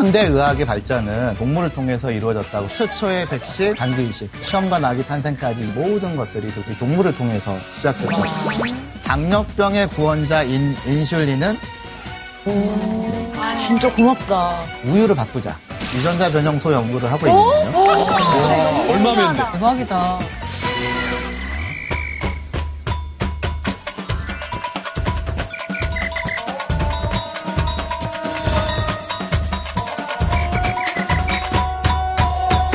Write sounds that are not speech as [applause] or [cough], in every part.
현대 의학의 발전은 동물을 통해서 이루어졌다고 최초의 백신, 단기이식, 시험과 나기 탄생까지 모든 것들이 그 동물을 통해서 시작됐고 당뇨병의 구원자 인, 인슐린은 진짜 고맙다. 우유를 바꾸자. 유전자 변형 소 연구를 하고 있거든요. 얼마면 돼? 대박이다.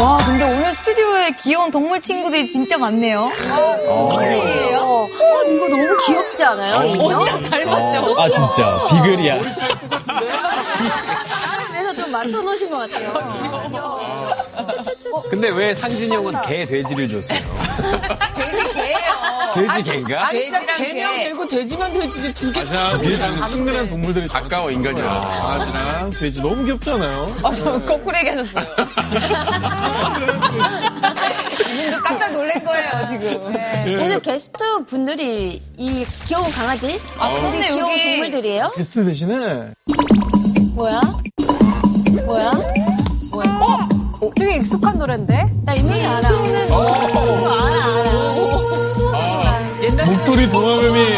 와, 근데 오늘 스튜디오에 귀여운 동물 친구들이 진짜 많네요. 무슨 일이에요? 어, 이거 너무 귀엽지 않아요? 언니랑 닮았죠? 아 진짜 비글이야. [laughs] 그래서 좀 맞춰놓으신 것 같아요. 근데 왜 상진이 형은 개 돼지를 줬어요? 돼지 [laughs] 개예요. 돼지 개인가? 아니, 진짜 개면 개고 돼지면 돼지지 두 개. 맞아. 친근한 동물들이 가까워 인간이랑. 강아지랑 돼지 너무 귀엽잖아요. 아, 저 거꾸로 얘기하셨어요. [laughs] 이분도 깜짝 놀란 거예요, 지금. 오늘 게스트 분들이 이 귀여운 강아지? 아, 우리 근데 귀여운 여기 동물들이에요? 게스트 대신에 뭐야? 뭐야? 되게 익숙한 노래인데? 나 이 노래 알아. 이거 알아, 알아. 목도리 동화뱀이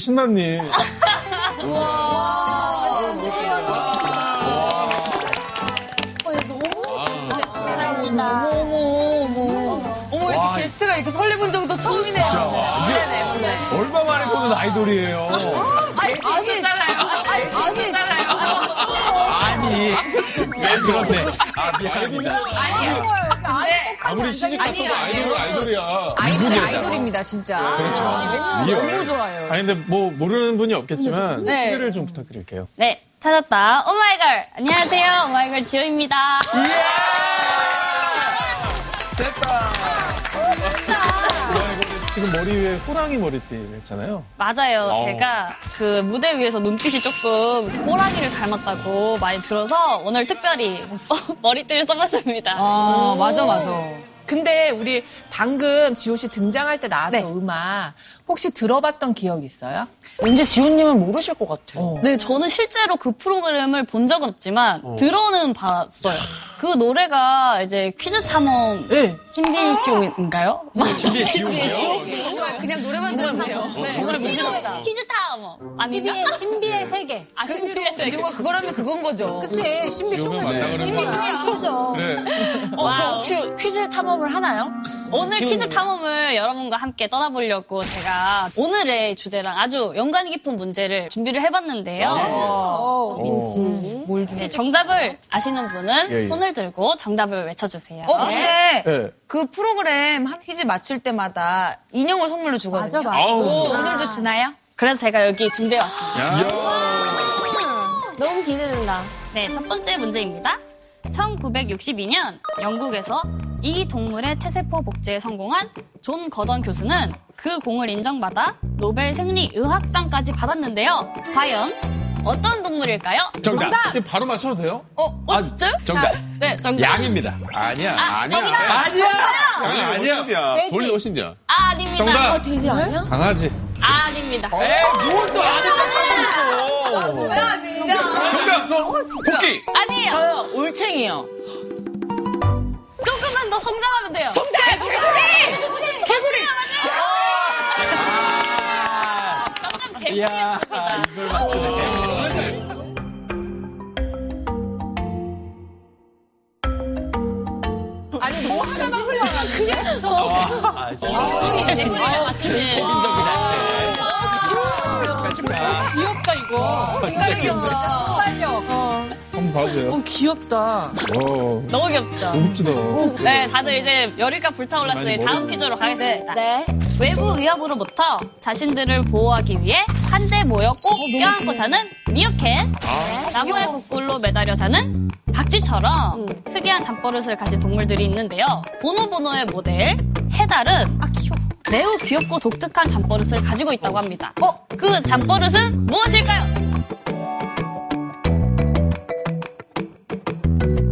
신났니? 어머, 어머, 어머. 어머, 이렇게 게스트가 이렇게 설레본 적도 처음이네요. 얼마 만에 보는 아이돌이에요. 아니, 아니, 아니, 아니. 왜 그런데? 아, 미안합니다. 아니요. 근데 아무리 시집 갔어도. 아이돌은 아이돌이야. 아이돌이 아이돌입니다, 진짜. 너무, 너무 좋아요. 아니, 근데 뭐, 모르는 분이 없겠지만, 네. 소개를 좀 부탁드릴게요. 네, 찾았다. 오마이걸. 안녕하세요. 오마이걸 지호입니다. 지금 머리 위에 호랑이 머리띠 했잖아요. 맞아요. 제가 그 무대 위에서 눈빛이 조금 호랑이를 닮았다고 많이 들어서 오늘 특별히 [laughs] 머리띠를 써봤습니다. 아, 맞아, 맞아. 근데 우리 방금 지호 씨 등장할 때 나왔던 네. 음악 혹시 들어봤던 기억 있어요? 왠지 지호님은 모르실 것 같아요. 네, 저는 실제로 그 프로그램을 본 적은 없지만 들어는 봤어요. 그 노래가 이제 퀴즈 탐험 네. 신비의 쇼인가요? 신비의 정말 그냥 노래만 들으면 돼요. 네. 퀴즈, 퀴즈 탐험 아닌가? 신비의, 신비의 세계. 아, 신비의 세계. 이유가 그거라면 그건 거죠. 그치, 신비 쇼면 신비 쇼죠. 그래. 어, 저 혹시 퀴즈 탐험을 하나요? 오늘 퀴즈 탐험을 여러분과 함께 떠나보려고 제가 오늘의 주제랑 아주 연관 깊은 문제를 준비를 해봤는데요. 어, 뭐지? 뭘 좀. 네, 정답을 아시는 분은 예, 예. 손을 들고 정답을 외쳐주세요. 어, 혹시 네. 그 프로그램 한 퀴즈 맞출 때마다 인형을 선물로 주거든요. 맞아, 맞아. 혹시 오늘도 주나요? 그래서 제가 여기 준비해왔습니다. 너무 기대된다. 네, 첫 번째 문제입니다. 1962년 영국에서 이 동물의 체세포 복제에 성공한 존 거던 교수는 그 공을 인정받아 노벨 생리 의학상까지 받았는데요. 과연 어떤 동물일까요? 정답. 이거 바로 맞춰도 돼요? 어, 어 진짜요? 정답. 네, 정답. 양입니다. 아니야. 아니야. 아니야. 아니야. 아니야. 아니야. 돌리 훨씬 뒤야. 아, 아닙니다. 정답. 돼지 아니야? 강아지. 아, 아닙니다. 뭘 또 아는 척하고 있어. 뭐야, 진짜. 정답. 토끼. 아니에요. 저요, 올챙이요. 조금만 더 성장하면 돼요. 정답! 개구리! 개구리! 정답 개구리였습니다. 이걸 맞추네. 아니 뭐 하나만 흘러가 그냥 아, 진짜. 개구리를 맞추는. 개인적인 자체. 하지 마. 귀엽다 이거. 진짜 귀엽다. 한번 봐주세요. 어, 귀엽다. 와, 너무 귀엽죠? 고급지다. 네, 다들 이제 열의가 불타올랐으니 다음 퀴즈로 가겠습니다. 네. 외부 위협으로부터 자신들을 보호하기 위해 한데 모여 꼭 껴안고 자는 미어캣, 나무의 북굴로 매달려 사는 박쥐처럼 특이한 잠버릇을 가진 동물들이 있는데요. 보노보노의 모델 해달은 매우 귀엽고 독특한 잠버릇을 가지고 있다고 합니다. 어? 그 잠버릇은 무엇일까요?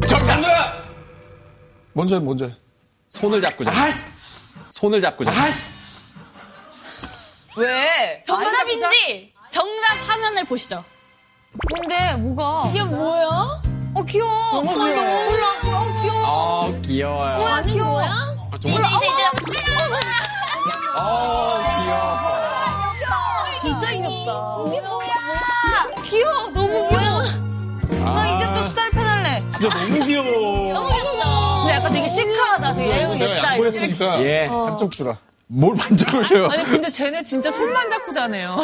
정답! 먼저, 해, 먼저. 해. 손을 잡고 자. 손을 잡고 자. 왜? 정답인지 정답 화면을 보시죠. 뭔데? 뭐가? 이게 뭐야? 어, 귀여워. 너무 귀여워. 몰라. 어, 귀여워. 아, 귀여워요. 뭐야? 아, 이제 이제 이제 어, 귀여워. 진짜 귀엽다. 귀여워. 너무 귀여워. 나 아. 이제부터 수달 펜할래. 진짜 너무 귀여워. 너무 귀엽죠. 근데 약간 되게 시크하다. 되게 내가 애용했다. 양보했으니까. 예. 한쪽 주라. 뭘 만져을 줘요? 아니 근데 쟤네 진짜 손만 잡고 자네요.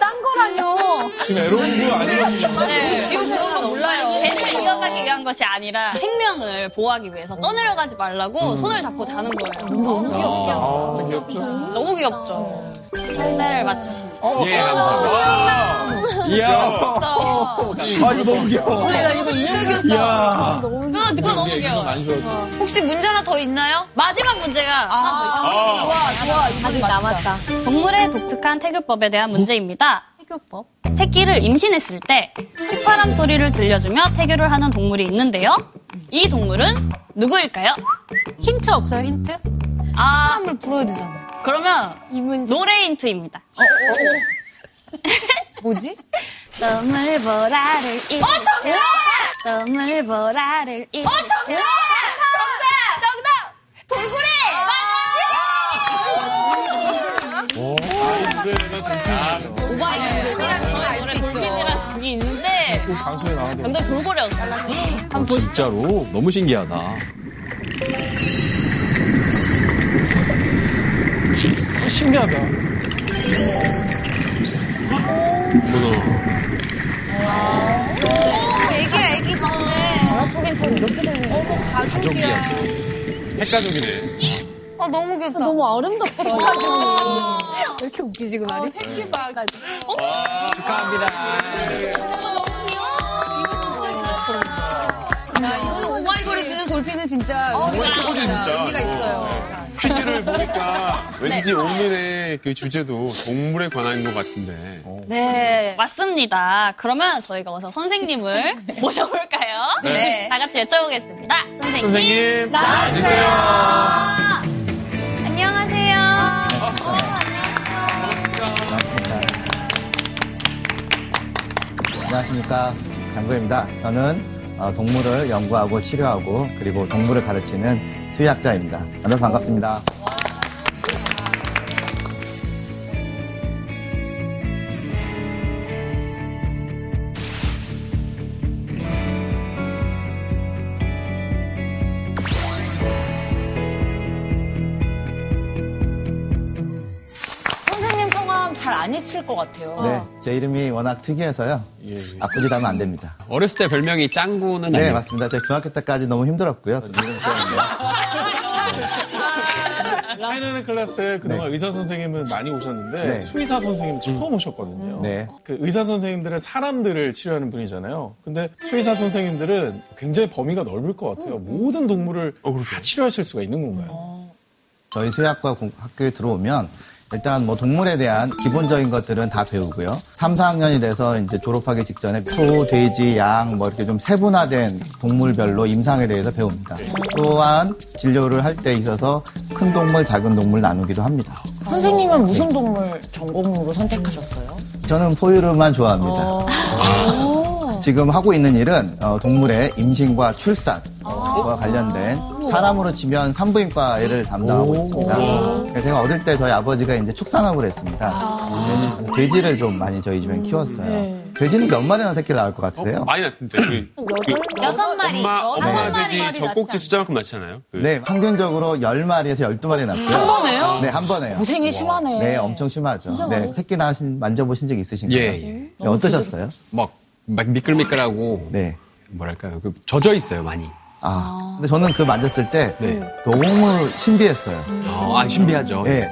딴 거라뇨. 지금 에로비브 아니거든요. 네. 지금 그런 거 몰라요. 개를 이어가기 위한 것이 아니라 생명을 보호하기 위해서 떠내려가지 말라고 손을 잡고 자는 거예요. 너무 귀엽죠. 진짜 귀엽죠? 너무 귀엽죠. 한 달을 맞추신. 예, 감사합니다. 이야. 아, 이거 너무 귀여워. 진짜 귀엽다. 그거, 그거 너무 귀여워. 혹시 문제 하나 더 있나요? 마지막 문제가 더 있어요. 좋아, 좋아. 아직 남았다. 동물의 독특한 태교법에 대한 문제입니다. 태교법? 새끼를 임신했을 때 휘파람 소리를 들려주며 태교를 하는 동물이 있는데요. 이 동물은 누구일까요? 힌트 없어요, 힌트? 아, 을 불어야 되잖아. 그러면 이문 노래 힌트입니다. [laughs] 뭐지? [laughs] 썸을 보라를 일. 어, 정답! 썸을 보라를 일. 어, 정답! 정답! 돌고래! 알수 있죠. 있는데 꼭 방송에 나와도. 정답 돌고래였어요. 한번 보시죠. 진짜로? 너무 신기하다. 신기하다. 애기야, 애기 막내. 핵가족이네. 아, 너무 귀엽다. 너무 아름답다. 왜 이렇게 웃기지, 그 말이? 축하합니다. 야, 이거는 오마이걸이 주는 돌핀은 진짜 의미가 최고지. 진짜. 의미가 있어요. 퀴즈를 보니까 [laughs] 왠지 오늘의 그 주제도 동물에 관한 것 같은데. 네, 맞습니다. 그러면 저희가 어서 선생님을 [laughs] 모셔볼까요? 네. 다 같이 여쭤보겠습니다. 선생님. 선생님. 앉으세요. 안녕하세요. 반갑습니다. 안녕하십니까. 장구입니다. 저는 어, 동물을 연구하고 치료하고 그리고 동물을 가르치는 수의학자입니다. 만나서 반갑습니다. 선생님 성함 잘 안 잊힐 것 같아요. 네, 제 이름이 워낙 특이해서요. 아프지도 하면 안 됩니다. 어렸을 때 별명이 짱구는 네, 아니에요? 맞습니다. 제가 중학교 때까지 너무 힘들었고요. 이름 지었는데. 차이나는 클래스에 그동안 의사 선생님은 많이 오셨는데 네. 수의사 선생님 처음 오셨거든요. 네. 그 의사 선생님들은 사람들을 치료하는 분이잖아요. 근데 수의사 선생님들은 굉장히 범위가 넓을 것 같아요. 모든 동물을 다 치료하실 수가 있는 건가요? 저희 수의학과 공- 학교에 들어오면 일단 뭐 동물에 대한 기본적인 것들은 다 배우고요. 3, 4학년이 돼서 이제 졸업하기 직전에 소, 돼지, 양 뭐 이렇게 좀 세분화된 동물별로 임상에 대해서 배웁니다. 또한 진료를 할 때 있어서 큰 동물, 작은 동물 나누기도 합니다. 선생님은 무슨 동물 전공으로 선택하셨어요? 저는 포유류만 좋아합니다. 지금 하고 있는 일은 어, 동물의 임신과 출산과 관련된 사람으로 치면 산부인과를 담당하고 있습니다. 제가 어릴 때 저희 아버지가 이제 축산업을 했습니다. 네, 돼지를 좀 많이 저희 집엔 키웠어요. 돼지는 몇 마리나 새끼를 낳을 것 어? 같으세요? 많이 났는데. 그, 그 여섯 마리. 엄마, 엄마 마리 돼지 젖꼭지 숫자만큼 낳잖아요. 그 네, 평균적으로 10마리에서 12마리 낳고요. 한 번에요? 네, 한 번에요. 고생이 심하네. 네, 엄청 심하죠. 네, 새끼 낳으신, 만져보신 적 있으신가요? 예. 네, 어떠셨어요? 막, 막 미끌미끌하고 네. 뭐랄까요? 그 젖어 있어요, 많이. 아, 근데 저는 그 만졌을 때 네. 너무 신비했어요. 어, 아, 신비하죠. 예.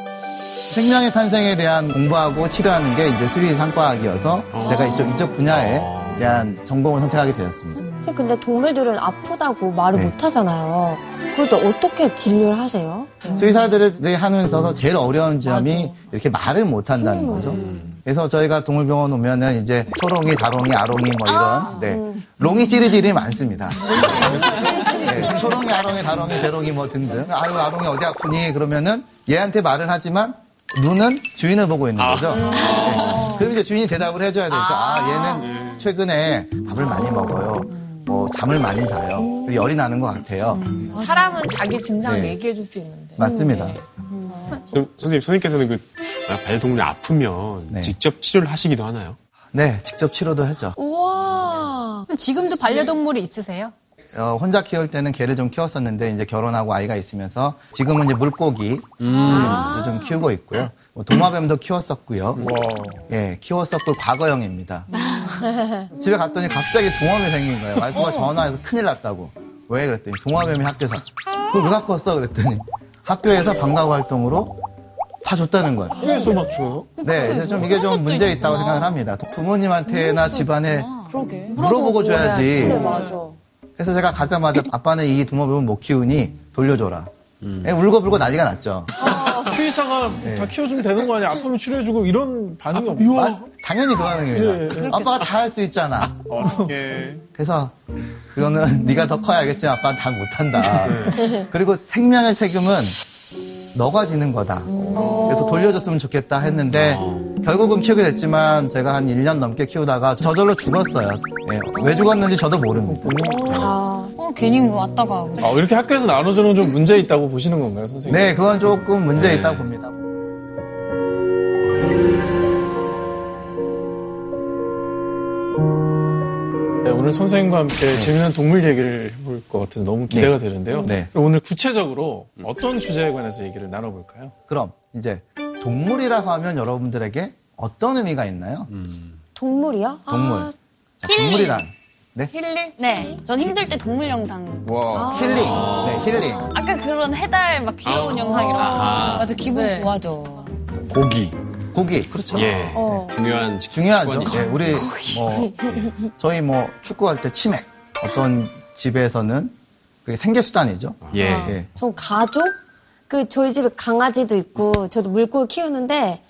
생명의 탄생에 대한 공부하고 치료하는 게 이제 수의상과학이어서 제가 이쪽, 이쪽 분야에 대한 전공을 선택하게 되었습니다. 선생님, 근데 동물들은 아프다고 말을 네. 못 하잖아요. 그럴 때 어떻게 진료를 하세요? 수의사들이 하면서 제일 어려운 점이 이렇게 말을 못 한다는 거죠. 그래서 저희가 동물병원 오면은 이제 초롱이, 다롱이, 아롱이 뭐 이런 네. 롱이 시리즈들이 많습니다. 네. 초롱이, 아롱이, 다롱이, 재롱이 뭐 등등. 아유, 아롱이 어디 아프니? 그러면은 얘한테 말을 하지만 눈은 주인을 보고 있는 거죠. 네. 그럼 이제 주인이 대답을 해줘야 되죠. 아, 얘는 최근에 밥을 많이 먹어요. 뭐 잠을 많이 자요. 그리고 열이 나는 것 같아요. 사람은 자기 증상 네. 얘기해 줄 수 있는데. 맞습니다. 선- 선생님, 선생님께서는 그 반려동물이 아프면 네. 직접 치료를 하시기도 하나요? 네, 직접 치료도 하죠. 우와. 지금도 반려동물이 있으세요? 어, 혼자 키울 때는 개를 좀 키웠었는데 이제 결혼하고 아이가 있으면서 지금은 이제 물고기 를좀 키우고 있고요. 뭐 도마뱀도 키웠었고요. 와. 예, 키웠었고 과거형입니다. 집에 갔더니 갑자기 동화뱀이 생긴 거예요. 와이프가 전화해서 큰일 났다고. 왜 그랬더니 동화뱀이 학교에서 그걸 왜 갖고 왔어 그랬더니 학교에서 방과 후 활동으로 다 줬다는 거예요. 학교에서 막 줘요? 네, 그래서 좀 이게 좀 문제 있다고 생각을 합니다. 부모님한테나 집안에 물어보고 줘야지. 네, 맞아. 그래서 제가 가자마자 [laughs] 아빠는 이 두모뱀을 못 키우니 돌려줘라. 예, 울고불고 난리가 났죠. 수의사가 네. 다 키워주면 되는 거 아니야? 아프면 치료해주고 이런 반응이 없고. 아, 당연히 그 반응입니다. 예, 예. 아빠가 다 할 수 있잖아. 어떻게. 그래서 그거는 [laughs] 네가 더 커야 알겠지만 아빠는 다 못한다. 그리고 생명의 책임은 너가 지는 거다. 그래서 돌려줬으면 좋겠다 했는데 결국은 키우게 됐지만 제가 한 1년 넘게 키우다가 저절로 죽었어요. 예, 왜 죽었는지 저도 모릅니다. 어, 괜히 뭐 왔다가. 아, 이렇게 학교에서 나눠주는 건좀 문제 있다고 보시는 건가요, 선생님? 네, 그건 조금 문제 네. 있다고 봅니다. 네, 오늘 선생님과 함께 재미난 동물 얘기를 해볼 것 같아서 너무 기대가 네. 되는데요. 네. 오늘 구체적으로 어떤 주제에 관해서 얘기를 나눠볼까요? 그럼 이제 동물이라고 하면 여러분들에게 어떤 의미가 있나요? 동물이요? 동물. 아, 자, 동물이란 네? 힐링? 네. 전 힘들 때 동물 영상. 와. 힐링. 네, 힐링. 아까 그런 해달 막 귀여운 영상이라. 맞아, 기분 네. 좋아져. 고기. 고기. 그렇죠. 예. 어. 중요한 식- 중요하죠. 예, 우리 뭐 저희 뭐 축구할 때 치맥. 어떤 집에서는 그게 생계 수단이죠. 예. 예. 전 가족? 그 저희 집에 강아지도 있고 저도 물고기 키우는데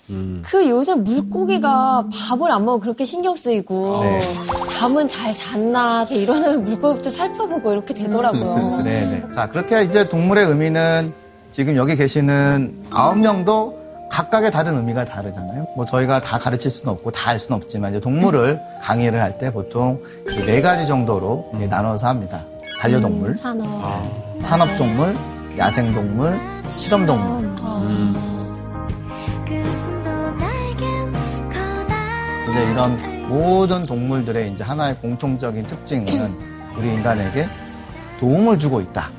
그 요새 물고기가 밥을 안 먹어 그렇게 신경 쓰이고 네. 잠은 잘 잤나 이러면 물고기부터 살펴보고 이렇게 되더라고요. [laughs] 네, 네. 자, 그렇게 이제 동물의 의미는 지금 여기 계시는 아홉 명도 각각의 다른 의미가 다르잖아요. 뭐 저희가 다 가르칠 수는 없고 다 알 수는 없지만 이제 동물을 [laughs] 강의를 할 때 보통 이제 네 가지 정도로 이제 나눠서 합니다. 반려동물, 산업. 산업동물, 야생동물, 실험동물. 이제 이런 모든 동물들의 이제 하나의 공통적인 특징은 우리 인간에게 도움을 주고 있다.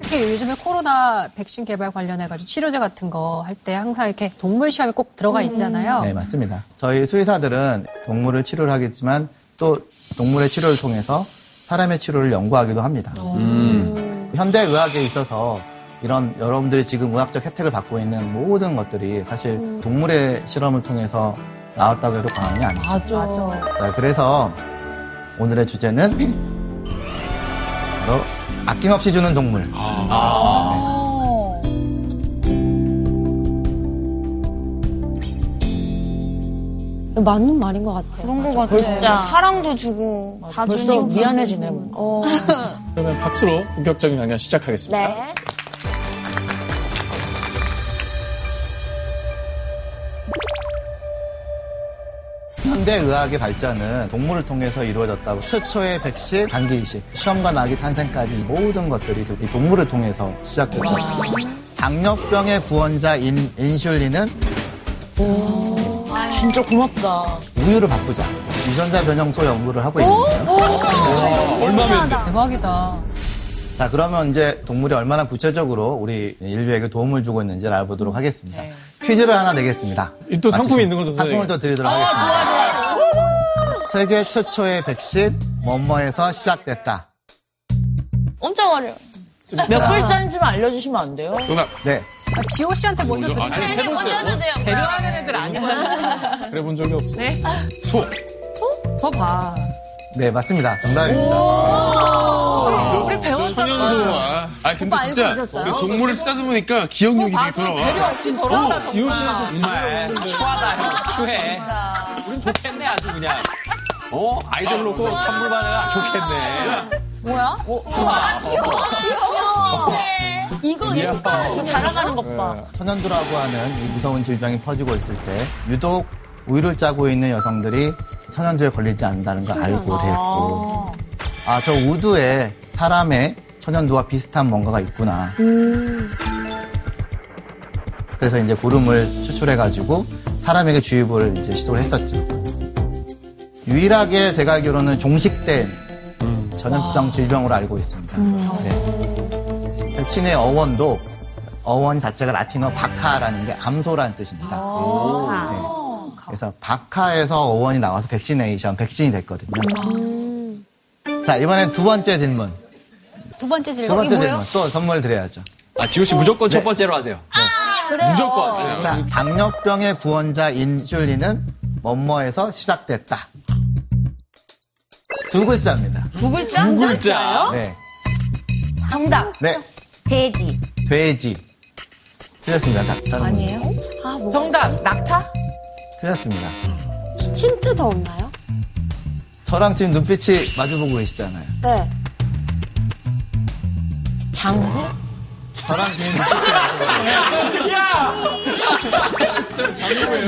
특히 요즘에 코로나 백신 개발 관련해가지고 치료제 같은 거 할 때 항상 이렇게 동물 시험이 꼭 들어가 있잖아요. 네, 맞습니다. 저희 수의사들은 동물을 치료를 하겠지만 또 동물의 치료를 통해서 사람의 치료를 연구하기도 합니다. 음. 현대 의학에 있어서 이런 여러분들이 지금 의학적 혜택을 받고 있는 모든 것들이 사실 동물의 실험을 통해서 나왔다고 해도 과언이 아니죠. 맞아. 자, 그래서 오늘의 주제는 바로 아낌없이 주는 동물. 어. 맞는 말인 것 같아요. 그런 거 같아. 진짜. 사랑도 주고 다 벌써 주니까. 미안해지네. 뭔가. 어, [laughs] 그러면 박수로 본격적인 강연 시작하겠습니다. 네. 현대 의학의 발전은 동물을 통해서 이루어졌다고 최초의 백신, 단기 이식, 시험관 아기 탄생까지 이 모든 것들이 이 동물을 통해서 시작됐다. 당뇨병의 구원자 인, 인슐린은 진짜 고맙다. 우유를 바꾸자. 유전자 변형소 연구를 하고 있는데요. 얼마면 돼? 대박이다. 자, 그러면 이제 동물이 얼마나 구체적으로 우리 인류에게 도움을 주고 있는지를 알아보도록 하겠습니다. 퀴즈를 하나 내겠습니다. 이또 상품이 있는 거죠, 선생님? 상품을 또 드리도록 하겠습니다. 세계 최초의 백신 뭐뭐에서 시작됐다. 엄청 어려워. 몇 글자인지만 알려주시면 안 돼요? 정답. 네. 아, 지호 씨한테 먼저 먼저, 드릴게요. 아니, 세 번째. 먼저 돼요. 배려하는 애들 아니야. 그래 본 적이 없어. 네? 소. 저 봐. 네, 맞습니다. 정답입니다. 우리 배웠잖아. 천연두화. 아, 근데 진짜 그 동물을 쓰다 보니까 기억력이 되게 돌아와. 배려 없이 저런다 지호. 씨한테 정말 추하다 형 추해. 우린 좋겠네 아주 그냥. 어 아이돌 놓고 선물 받아야 좋겠네. 이거 이거 자라가는 것 봐. 천연두라고 하는 이 무서운 질병이 퍼지고 있을 때 유독 우유를 짜고 있는 여성들이 천연두에 걸리지 않는다는 걸 알고 됐고. 아. 저 우두에 사람의 천연두와 비슷한 뭔가가 있구나. 그래서 이제 고름을 추출해가지고 사람에게 주입을 이제 시도를 했었죠. 유일하게 제가 알기로는 종식된 전염성 질병으로 알고 있습니다. 네. 백신의 어원도 어원 자체가 라틴어 vacca라는 게 암소라는 뜻입니다. 네. 그래서 vacca에서 어원이 나와서 vaccination, 백신이 됐거든요. 자, 이번엔 두 번째 질문. 두 번째 두 질문. 번째 질문. 또 선물 드려야죠. 아 지호 씨 무조건 첫 번째로 하세요. 무조건. 자, 당뇨병의 구원자 인슐린은 뭐뭐에서 시작됐다. 두 글자입니다. 두 글자? 두 글자. 네. 정답. 네. 돼지. 돼지. 틀렸습니다. 분. 아니에요? 아, 뭐. 정답. 낙타? 틀렸습니다. 힌트 더 없나요? 저랑 지금 눈빛이 마주보고 계시잖아요. 네. 장구? 저랑 지금 눈빛이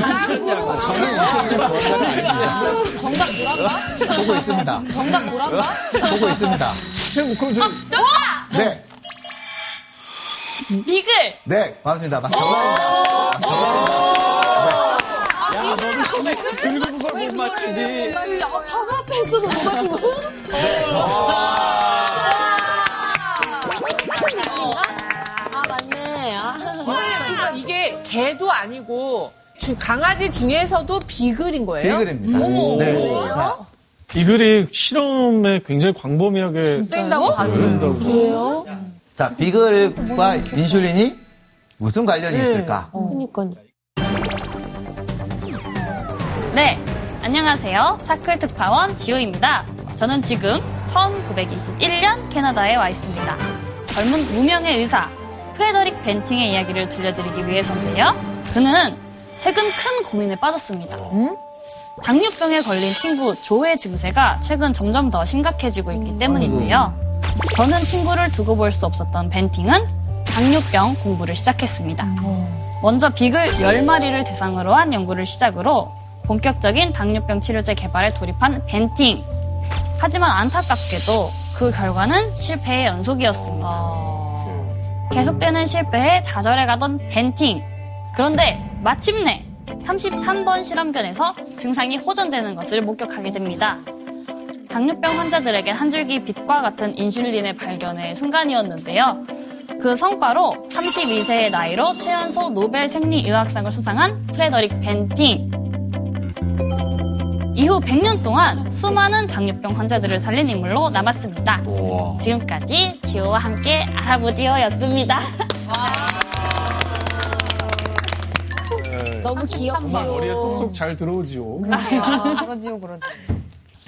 마주보고 계시잖아요. 저는 인슐린의 구원자가 아닙니다. 정답 뭐란가? 보고 있습니다. 정답 뭐란가? 보고 있습니다. 지금 그럼 저 네, 비글. 네, 반갑습니다. 맞- 정답입니다. 맞- 정답입니다. 들고서 못 맞추니. 아, 바로 앞에 있어도 못 거? 아, 맞네. 아. 그러니까 이게 개도 아니고 주- 강아지 중에서도 비글인 거예요? 비글입니다. 네. 자, 이 글이 실험에 굉장히 광범위하게 쓰인다고 봤어요. 그래요? 자, 비글과 인슐린이 무슨 관련이 있을까? 그니까요. 네, 안녕하세요. 차클 특파원 지호입니다. 저는 지금 1921년 캐나다에 와 있습니다. 젊은 무명의 의사 프레더릭 벤팅의 이야기를 들려드리기 위해서인데요. 그는 최근 큰 고민에 빠졌습니다. 당뇨병에 걸린 친구 조의 증세가 최근 점점 더 심각해지고 있기 때문인데요. 더는 친구를 두고 볼 수 없었던 벤팅은 당뇨병 공부를 시작했습니다. 먼저 비글 10마리를 대상으로 한 연구를 시작으로 본격적인 당뇨병 치료제 개발에 돌입한 벤팅. 하지만 안타깝게도 그 결과는 실패의 연속이었습니다. 계속되는 실패에 좌절해 가던 벤팅. 그런데 마침내 33번 실험견에서 증상이 호전되는 것을 목격하게 됩니다. 당뇨병 환자들에게 한 줄기 빛과 같은 인슐린의 발견의 순간이었는데요. 그 성과로 32세의 나이로 최연소 노벨 생리의학상을 수상한 프레더릭 벤팅. 이후 100년 동안 수많은 당뇨병 환자들을 살린 인물로 남았습니다. 지금까지 지호와 함께 알아보지요였습니다. 너무 귀엽죠. 정말 머리에 쏙쏙 잘 들어오지요. 그러지요, 그러지.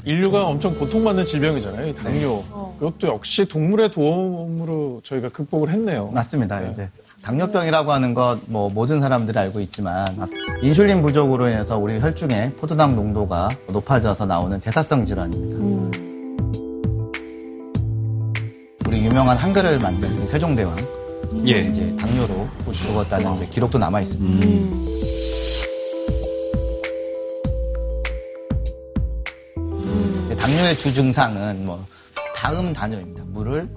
인류가 엄청 고통받는 질병이잖아요. 이 당뇨. 그것도 역시 동물의 도움으로 저희가 극복을 했네요. 맞습니다. 이제 당뇨병이라고 하는 것 뭐 모든 사람들이 알고 있지만 인슐린 부족으로 인해서 우리 혈중에 포도당 농도가 높아져서 나오는 대사성 질환입니다. 우리 유명한 한글을 만든 세종대왕 예. 이제 당뇨로 죽었다는 기록도 남아 있습니다. 당뇨의 주 증상은 뭐 다음 단어입니다. 물을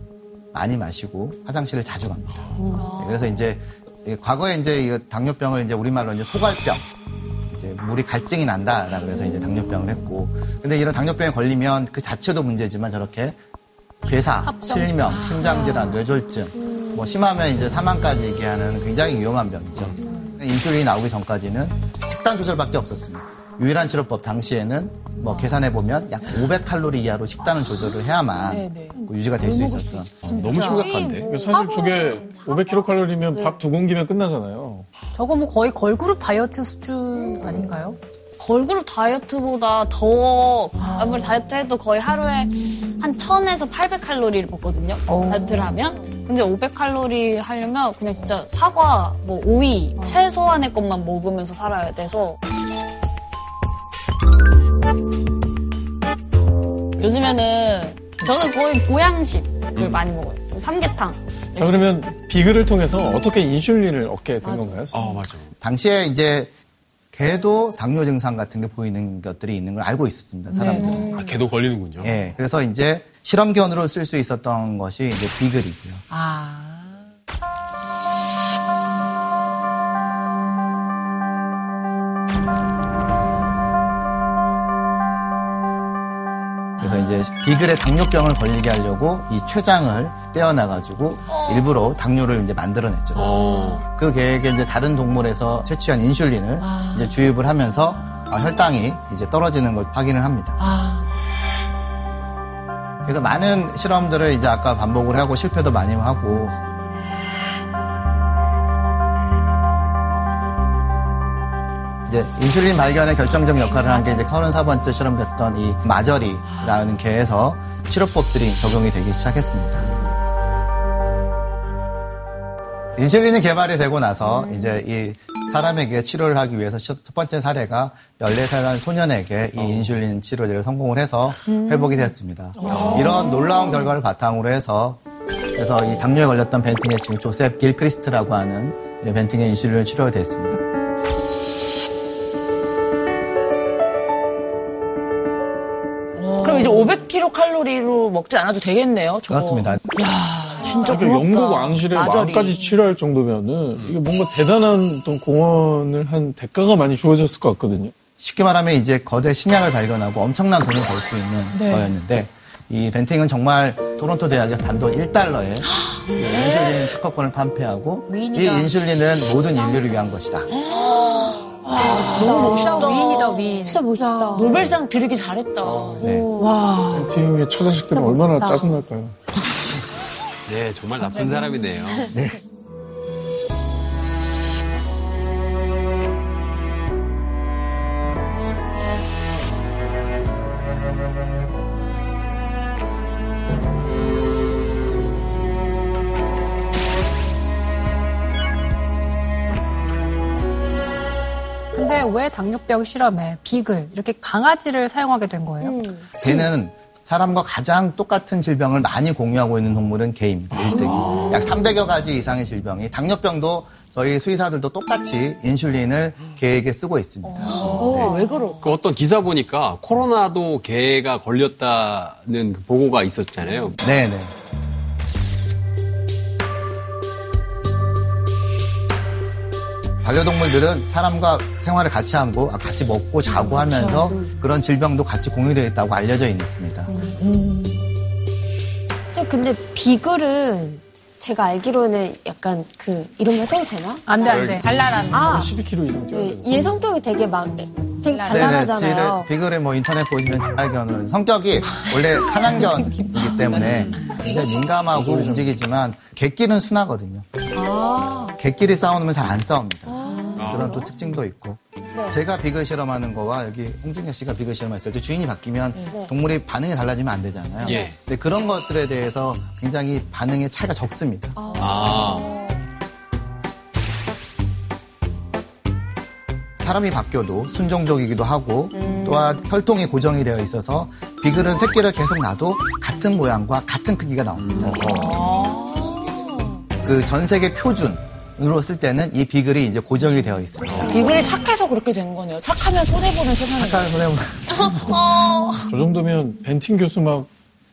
많이 마시고 화장실을 자주 갑니다. 네, 그래서 이제 이 과거에 이제 이 당뇨병을 이제 우리말로 이제 소갈병, 이제 물이 갈증이 난다라고 해서 이제 당뇨병을 했고 근데 이런 당뇨병에 걸리면 그 자체도 문제지만 저렇게 괴사, 실명, 심장 질환, 뇌졸중 뭐 심하면 이제 사망까지 이게 하는 굉장히 위험한 병이죠. 인슐린이 나오기 전까지는 식단 조절밖에 없었습니다. 유일한 치료법 당시에는 뭐 계산해 보면 약 500칼로리 이하로 식단을 조절을 해야만 그 유지가 될 수 있었던 너무 심각한데. 사실 저게 500kcal면 밥 두 공기면 끝나잖아요. 저거 뭐 거의 걸그룹 다이어트 수준 아닌가요? 걸그룹 다이어트보다 더 아무리 다이어트 해도 거의 하루에 한 1000에서 800칼로리를 먹거든요. 다이어트를 하면. 근데 500칼로리 하려면 그냥 진짜 사과, 뭐 오이, 최소한의 것만 먹으면서 살아야 돼서 요즘에는 저는 거의 보양식을 많이 먹어요. 삼계탕. 자, 그러면 비글을 통해서 어떻게 인슐린을 얻게 된 건가요? 아, 맞아. 당시에 이제 개도 당뇨 증상 같은 게 보이는 것들이 있는 걸 알고 있었습니다. 사람들은. 아, 걔도 걸리는군요. 예. 그래서 이제 실험견으로 쓸 수 있었던 것이 이제 비글이고요. 그 이제 비글의 당뇨병을 걸리게 하려고 이 췌장을 떼어놔가지고 일부러 당뇨를 이제 만들어냈죠. 그 계획에 이제 다른 동물에서 채취한 인슐린을 이제 주입을 하면서 아, 혈당이 이제 떨어지는 걸 확인을 합니다. 그래서 많은 실험들을 이제 아까 반복을 하고 실패도 많이 하고 이제 인슐린 발견에 결정적 역할을 한 게 이제 34번째 실험됐던 이 마저리라는 개에서 치료법들이 적용이 되기 시작했습니다. 인슐린이 개발이 되고 나서 이제 이 사람에게 치료를 하기 위해서 첫 번째 사례가 14살 소년에게 이 인슐린 치료제를 성공을 해서 회복이 됐습니다. 이런 놀라운 결과를 바탕으로 해서 그래서 이 당뇨에 걸렸던 벤팅의 친구 조셉 길크리스트라고 하는 이 벤팅의 인슐린을 치료가 됐습니다. 먹지 않아도 되겠네요. 저거. 그렇습니다. 진짜 그 고맙다. 영국 왕실의 마저리. 마음까지 치료할 정도면은 이게 뭔가 대단한 어떤 공헌을 한 대가가 많이 주어졌을 것 같거든요. 쉽게 말하면 이제 거대 신약을 발견하고 엄청난 돈을 벌 수 있는 거였는데 이 벤팅은 정말 토론토 대학의 단돈 1달러에 [gasps] 인슐린 특허권을 판매하고 이 인슐린은 모든 인류를 위한 것이다. [gasps] [gasps] 너무 멋있다. 위인이다, 위인. 진짜 멋있다. 노벨상 드리기 잘했다. 네. 벤팅의 처자식들은 얼마나 멋있다. 짜증날까요? 네, [laughs] 정말 나쁜 사람이네요. 근데 왜 당뇨병 실험에 비글 이렇게 강아지를 사용하게 된 거예요? 개는 사람과 가장 똑같은 질병을 많이 공유하고 있는 동물은 개입니다. 1등이. 약 300여 가지 이상의 질병이 당뇨병도 저희 수의사들도 똑같이 인슐린을 개에게 쓰고 있습니다. 어, 왜 그럴까? 그 어떤 기사 보니까 코로나도 개가 걸렸다는 그 보고가 있었잖아요. 네네. 반려동물들은 사람과 생활을 같이 하고 아, 같이 먹고 자고 하면서 그런 질병도 같이 공유되어 있다고 알려져 있습니다. 선생님, 근데 비글은 제가 알기로는 약간 그 이런 말 써도 되나? 안 돼, 안 돼. 발랄한. 아, 12kg 이상 뛰어야 그 돼요. 얘 성격이 되게 막 되게 네네. 발랄하잖아요. 지를 비글을 뭐 인터넷 보시면 발견을 성격이 원래 사냥견이기 때문에 굉장히 민감하고 움직이지만 개끼는 순하거든요. 개끼리 싸우면 잘 안 싸웁니다. 그런 또 특징도 있고. 제가 비글 실험하는 거와 여기 홍진경 씨가 비글 실험했을 때 주인이 바뀌면 동물이 반응이 달라지면 안 되잖아요. 예. 근데 그런 것들에 대해서 굉장히 반응의 차이가 적습니다. 아, 사람이 바뀌어도 순종적이기도 하고 또한 혈통이 고정이 되어 있어서 비글은 새끼를 계속 놔도 같은 모양과 같은 크기가 나옵니다. 그전 세계 표준 으로 쓸 때는 이 비글이 이제 고정이 되어 있습니다. 비글이 착해서 그렇게 된 거네요. 착하면 손해보는 세상이. 착한 손해보는 [laughs] 저 정도면 벤팅 교수 막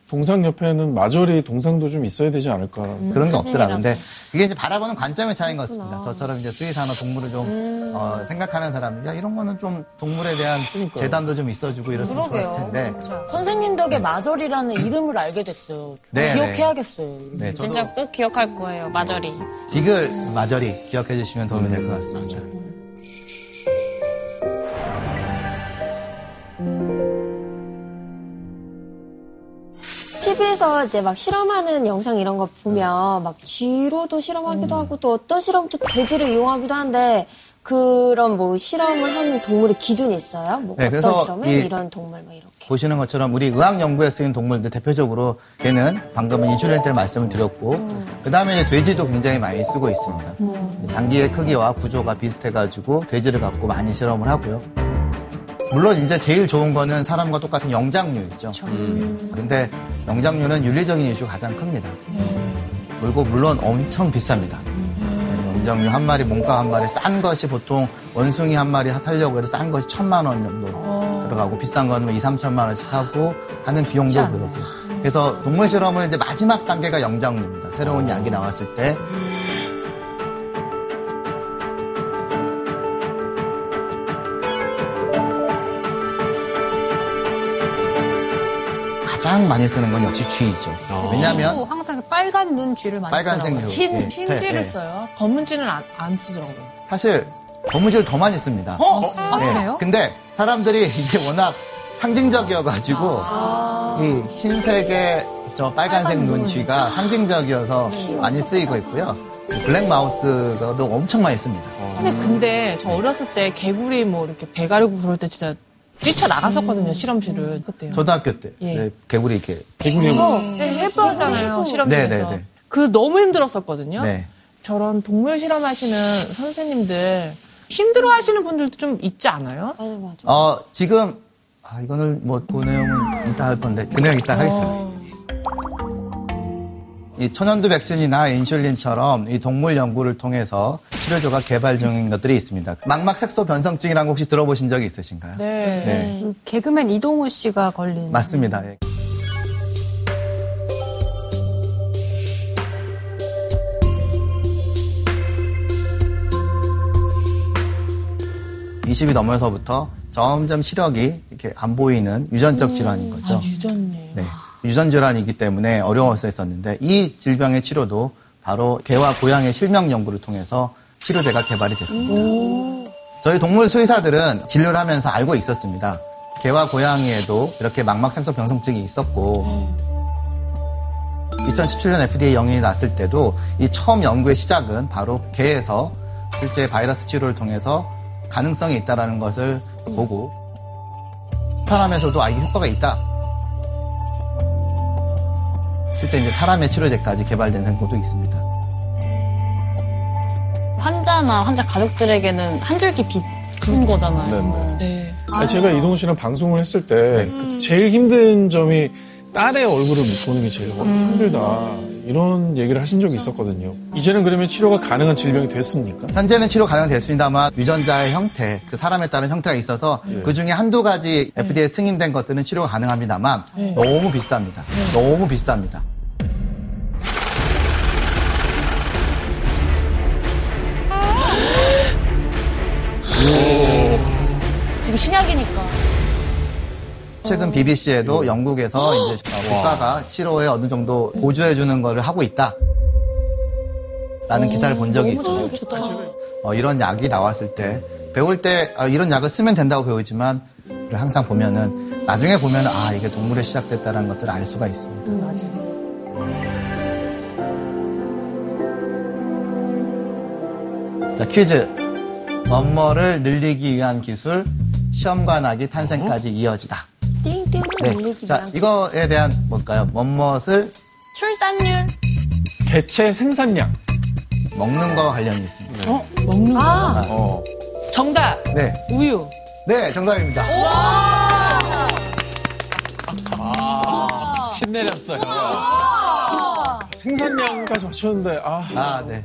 동상 옆에는 마저리 동상도 좀 있어야 되지 않을까. 그런 게 없더라. 근데 이게 이제 바라보는 관점의 차이인 것 같습니다. 저처럼 이제 수의사나 동물을 좀 어, 생각하는 사람은 야 이런 거는 좀 동물에 대한 재단도 좀 있어주고 이랬으면 좋았을 텐데. 선생님 덕에 마절이라는 이름을 알게 됐어요. 네, 기억해야겠어요. 네, 진짜 꼭 기억할 거예요. 마저리. 비글 마저리 기억해 주시면 도움이 될 것 같습니다. TV에서 이제 막 실험하는 영상 이런 거 보면 막 쥐로도 실험하기도 하고 또 어떤 실험도 돼지를 이용하기도 하는데 그런 뭐 실험을 하는 동물의 기준이 있어요? 뭐 네, 어떤 그래서 실험을 이- 이런 동물 뭐 이렇게. 보시는 것처럼 우리 의학 연구에 쓰인 동물들 대표적으로 개는 방금 인슐린 때 말씀을 드렸고 그 다음에 이제 돼지도 굉장히 많이 쓰고 있습니다. 장기의 크기와 구조가 비슷해가지고 돼지를 갖고 많이 실험을 하고요. 물론 이제 제일 좋은 거는 사람과 똑같은 영장류 있죠. 근데 영장류는 윤리적인 이슈가 가장 큽니다. 그리고 물론 엄청 비쌉니다. 영장류 한 마리, 몸값 한 마리, 싼 것이 보통 원숭이 한 마리 살려고 해도 싼 것이 천만 원 정도 들어가고 비싼 거는 뭐 2, 3천만 원씩 하고 하는 비용도 그렇고. 그래서 동물 실험을 이제 마지막 단계가 영장류입니다. 새로운 약이 나왔을 때. 가장 많이 쓰는 건 역시 쥐이죠. 왜냐하면 쥐도 항상 빨간 눈 쥐를 많이 빨간색 쓰더라고요. 류. 흰, 예, 흰지를 예. 써요. 검은지는 안, 안 쓰더라고요. 사실 거무지를 더 많이 씁니다. 아, 예. 그래요? 근데 사람들이 이게 워낙 상징적이어가지고 이 흰색의 저 빨간색 눈쥐가 상징적이어서 많이 쓰이고 있고요. 블랙 마우스도 엄청 많이 씁니다. 근데 근데 저 어렸을 때 개구리 뭐 이렇게 배 가리고 그럴 때 진짜 뛰쳐 나갔었거든요 실험실을 그때요. 초등학교 때 예. 네, 개구리 이렇게 개구리 어, 네, 해보잖아요 실험실에서. 네, 네, 네. 그 너무 힘들었었거든요. 네. 저런 동물 실험하시는 선생님들 힘들어 하시는 분들도 좀 있지 않아요? 맞아 맞아. 어 지금 아 이거는 뭐 그 내용은 이따 할 건데 그 내용 이따 하겠습니다. 이 천연두 백신이나 인슐린처럼 이 동물 연구를 통해서 치료조가 개발 중인 것들이 있습니다. 망막 색소 변성증이라는 거 혹시 들어보신 적이 있으신가요? 네. 네. 그 개그맨 이동우 씨가 걸린. 맞습니다. 예. (20이) 넘어서부터 점점 시력이 이렇게 안 보이는 유전적 질환인 거죠. 유전네. 네. 유전 질환이기 때문에 어려웠었는데 이 질병의 치료도 바로 개와 고양이의 실명 연구를 통해서 치료제가 개발이 됐습니다. 저희 동물 수의사들은 진료를 하면서 알고 있었습니다. 개와 고양이에도 이렇게 망막색소 병성증이 있었고 2017년 FDA 영향이 났을 때도 이 처음 연구의 시작은 바로 개에서 실제 바이러스 치료를 통해서 가능성이 있다라는 것을 보고 사람에서도 아 이게 효과가 있다. 실제 이제 사람의 치료제까지 개발된 생고도 있습니다. 환자나 환자 가족들에게는 한 줄기 빛인 거잖아요. 네. 아니, 제가 이동훈 씨랑 방송을 했을 때 네. 그때 제일 힘든 점이 딸의 얼굴을 못 보는 게 제일 힘들다. 이런 얘기를 하신 적이 있었거든요. 이제는 그러면 치료가 가능한 질병이 됐습니까? 현재는 치료 가능됐습니다만 유전자의 형태, 그 사람에 따른 형태가 있어서 그 중에 한두 가지 FDA 승인된 것들은 치료가 가능합니다만 너무 비쌉니다. 너무 비쌉니다. [gasps] 지금 신약이니까. 최근 BBC에도 영국에서 이제 국가가 치료에 어느 정도 보조해 주는 거를 하고 있다. 라는 기사를 본 적이 있습니다. 어, 이런 약이 나왔을 때 배울 때 아, 이런 약을 쓰면 된다고 배우지만 항상 보면은 나중에 보면 아 이게 동물에 시작됐다는 것들을 알 수가 있습니다. 자 퀴즈 멋머를 늘리기 위한 기술 시험관 아기 탄생까지 이어지다. 네. 늘리기 자 위한 이거에 대한 뭘까요? 멋멋을 출산율. 개체 생산량. 먹는 거와 관련이 있습니다. 어? 먹는 거. 아, 어. 정답. 네, 우유. 네 정답입니다. 신내렸어요. 생산량까지 맞췄는데 아 아 네.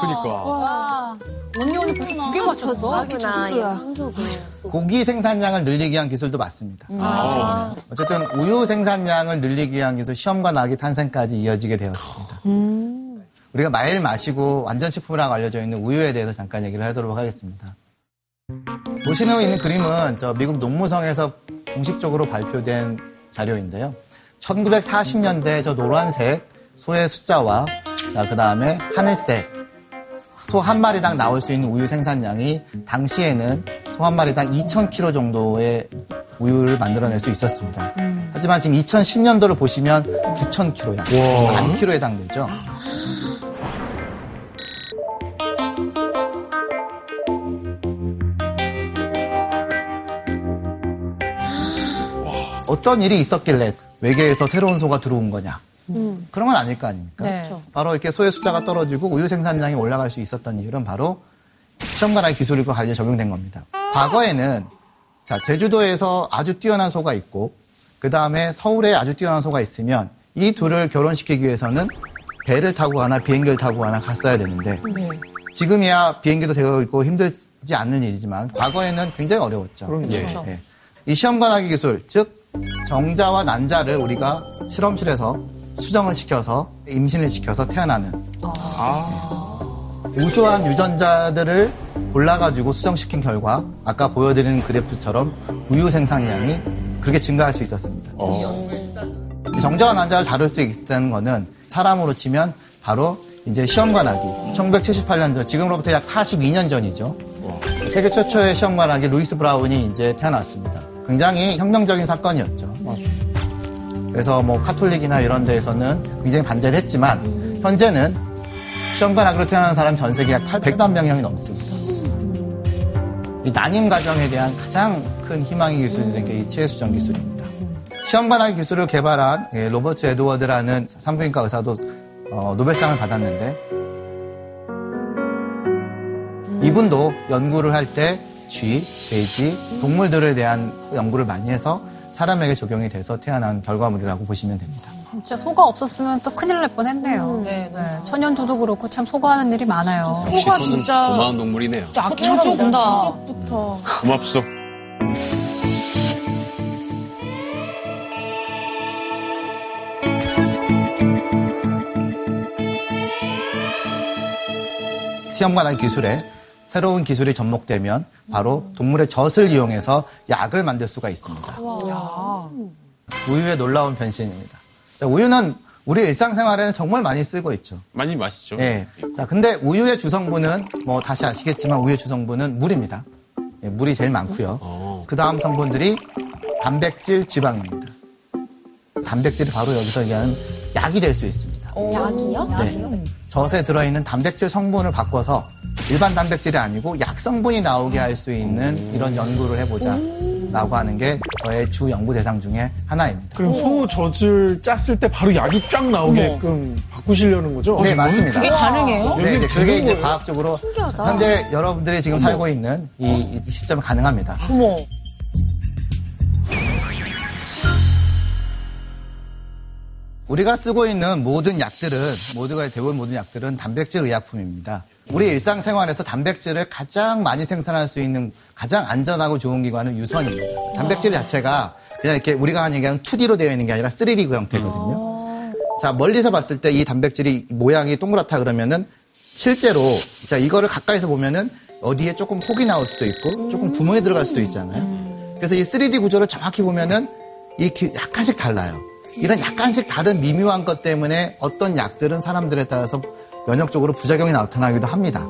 그러니까. 언니 오늘 벌써 두 개 맞췄어. 젖소구나, 이 황소구. 고기 생산량을 늘리기 위한 기술도 맞습니다. 어쨌든 우유 생산량을 늘리기 위한 기술 시험과 낙이 탄생까지 이어지게 되었습니다. 우리가 매일 마시고 완전 식품이라고 알려져 있는 우유에 대해서 잠깐 얘기를 하도록 하겠습니다. 보시는 있는 그림은 저 미국 농무성에서 공식적으로 발표된 자료인데요. 1940년대 저 노란색 소의 숫자와 자, 그 다음에 하늘색 소 한 마리당 나올 수 있는 우유 생산량이 당시에는 소 한 마리당 2,000kg 정도의 우유를 만들어낼 수 있었습니다. 하지만 지금 2010년도를 보시면 9,000kg 양, 만 킬로에 해당되죠. [gasps] 어떤 일이 있었길래 외계에서 새로운 소가 들어온 거냐? 그런 건 아닐 거 아닙니까? 네. 바로 이렇게 소의 숫자가 떨어지고 우유 생산량이 올라갈 수 있었던 이유는 바로 시험관의 기술과 관련 적용된 겁니다. 과거에는 자 제주도에서 아주 뛰어난 소가 있고 그 다음에 서울에 아주 뛰어난 소가 있으면 이 둘을 결혼시키기 위해서는 배를 타고 가나 비행기를 타고 가나 갔어야 되는데 지금이야 비행기도 되어 있고 힘들지 않는 일이지만 과거에는 굉장히 어려웠죠. 그럼요. 예. 이 시험관하기 기술, 즉 정자와 난자를 우리가 실험실에서 수정을 시켜서 임신을 시켜서 태어나는 우수한 유전자들을 골라가지고 수정시킨 결과 아까 보여드린 그래프처럼 우유 생산량이 그렇게 증가할 수 있었습니다. 이 정자와 난자를 다룰 수 있다는 거는 사람으로 치면 바로 이제 시험관 아기 1978년 전 지금으로부터 약 42년 전이죠. 세계 최초의 시험관 아기 루이스 브라운이 이제 태어났습니다. 굉장히 혁명적인 사건이었죠. 그래서 뭐 카톨릭이나 이런 데에서는 굉장히 반대를 했지만 현재는 시험관학으로 태어난 사람 전 세계 약 800만 명이 넘습니다. 이 난임 가정에 대한 가장 큰 희망의 기술이 게이 체외수정 기술입니다. 시험관학 기술을 개발한 예, 로버트 에드워드라는 산부인과 의사도 어, 노벨상을 받았는데 이분도 연구를 할 때 쥐, 돼지, 동물들에 대한 연구를 많이 해서 사람에게 적용이 돼서 태어난 결과물이라고 보시면 됩니다. 진짜 소가 없었으면 또 큰일 날 뻔했네요. 네, 네. 천연두도 그렇고 참 소가 하는 일이 많아요. 소가 진짜- 고마운 동물이네요. 아끼는 준다. 부터 고맙소. 시험관한 기술에 새로운 기술이 접목되면 바로 동물의 젖을 이용해서 약을 만들 수가 있습니다. 우유의 놀라운 변신입니다. 자, 우유는 우리 일상생활에는 정말 많이 쓰고 있죠. 많이 마시죠. 예. 자, 근데 우유의 주성분은 뭐 다시 아시겠지만 우유의 주성분은 물입니다. 예, 물이 제일 많고요. 그 다음 성분들이 단백질, 지방입니다. 단백질이 바로 여기서 얘기하는 약이 될 수 있습니다. 약이요? 네. 젖에 들어있는 단백질 성분을 바꿔서 일반 단백질이 아니고 약 성분이 나오게 할 수 있는 이런 연구를 해보자. 라고 하는 게 저의 주 연구 대상 중에 하나입니다. 그럼 소 젖을 짰을 때 바로 약이 쫙 나오게끔 바꾸시려는 거죠? 네, 맞습니다. 그게 가능해요? 네, 그게 이제? 과학적으로 신기하다. 현재 여러분들이 지금 살고 있는 이, 이 시점에 가능합니다. 어머. 우리가 쓰고 있는 모든 약들은 모두가 대부분 모든 약들은 단백질 의약품입니다. 우리 일상생활에서 단백질을 가장 많이 생산할 수 있는 가장 안전하고 좋은 기관은 유선입니다. 단백질 자체가 그냥 이렇게 우리가 하는 얘기는 2D로 되어 있는 게 아니라 3D 그 형태거든요. 자, 멀리서 봤을 때 이 단백질이 모양이 동그랗다 그러면은 실제로 자, 이거를 가까이서 보면은 어디에 조금 혹이 나올 수도 있고 조금 구멍이 들어갈 수도 있잖아요. 그래서 이 3D 구조를 정확히 보면은 이 기- 약간씩 달라요. 이런 약간씩 다른 미묘한 것 때문에 어떤 약들은 사람들에 따라서 면역적으로 부작용이 나타나기도 합니다.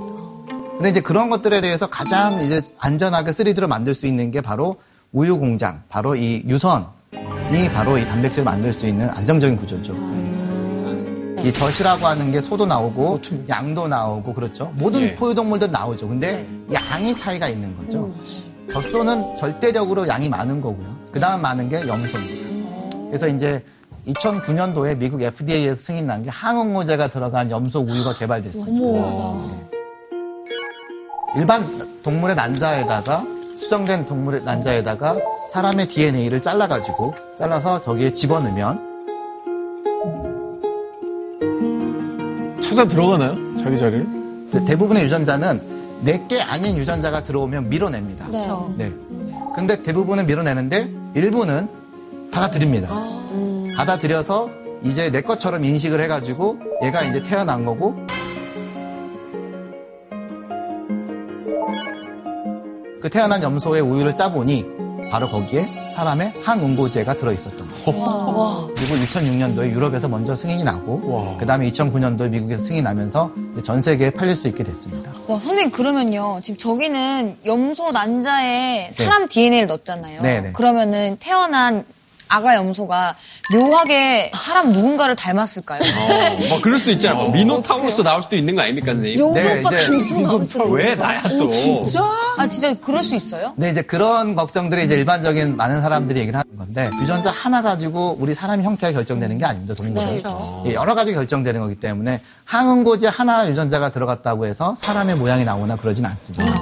근데 이제 그런 것들에 대해서 가장 이제 안전하게 3D로 만들 수 있는 게 바로 우유 공장, 바로 이 유선이 바로 이 단백질을 만들 수 있는 안정적인 구조죠. 이 젖이라고 하는 게 소도 나오고 양도 나오고 그렇죠. 모든 예. 포유동물도 나오죠. 근데 양이 차이가 있는 거죠. 젖소는 절대적으로 양이 많은 거고요. 그 다음 많은 게 염소입니다. 그래서 이제 2009년도에 미국 FDA에서 승인 난 게 항응호제가 들어간 염소 우유가 개발됐었어요. 일반 동물의 난자에다가 수정된 동물의 난자에다가 사람의 DNA를 잘라가지고 잘라서 저기에 집어넣으면 찾아 들어가나요? 자기 자리를? 대부분의 유전자는 내게 아닌 유전자가 들어오면 밀어냅니다. 네. 네. 근데 대부분은 밀어내는데 일부는 받아들입니다. 받아들여서 이제 내 것처럼 인식을 해가지고 얘가 이제 태어난 거고 그 태어난 염소의 우유를 짜보니 바로 거기에 사람의 항응고제가 들어있었던 거죠. 그리고 2006년도에 유럽에서 먼저 승인이 나고 그 다음에 2009년도에 미국에서 승인이 나면서 전 세계에 팔릴 수 있게 됐습니다. 와, 선생님, 그러면요. 지금 저기는 염소 난자에 사람 DNA를 넣었잖아요. 네, 네. 그러면은 태어난 아가 염소가 묘하게 사람 누군가를 닮았을까요? 뭐 그럴 수도 있잖아. 뭐 미노타우로스 나올 수도 있는 거 아닙니까, 선생님? 네, 오빠 이제 감수 나올 수도 왜. 나야 또? 아, 진짜 그럴 수 있어요? 네, 이제 그런 걱정들이 이제 일반적인 많은 사람들이 얘기를 하는 건데 유전자 하나 가지고 우리 사람 형태가 결정되는 게 아닙니다. 동물은 예, 여러 가지 결정되는 거기 때문에 항응고제 하나 유전자가 들어갔다고 해서 사람의 모양이 나오거나 그러진 않습니다.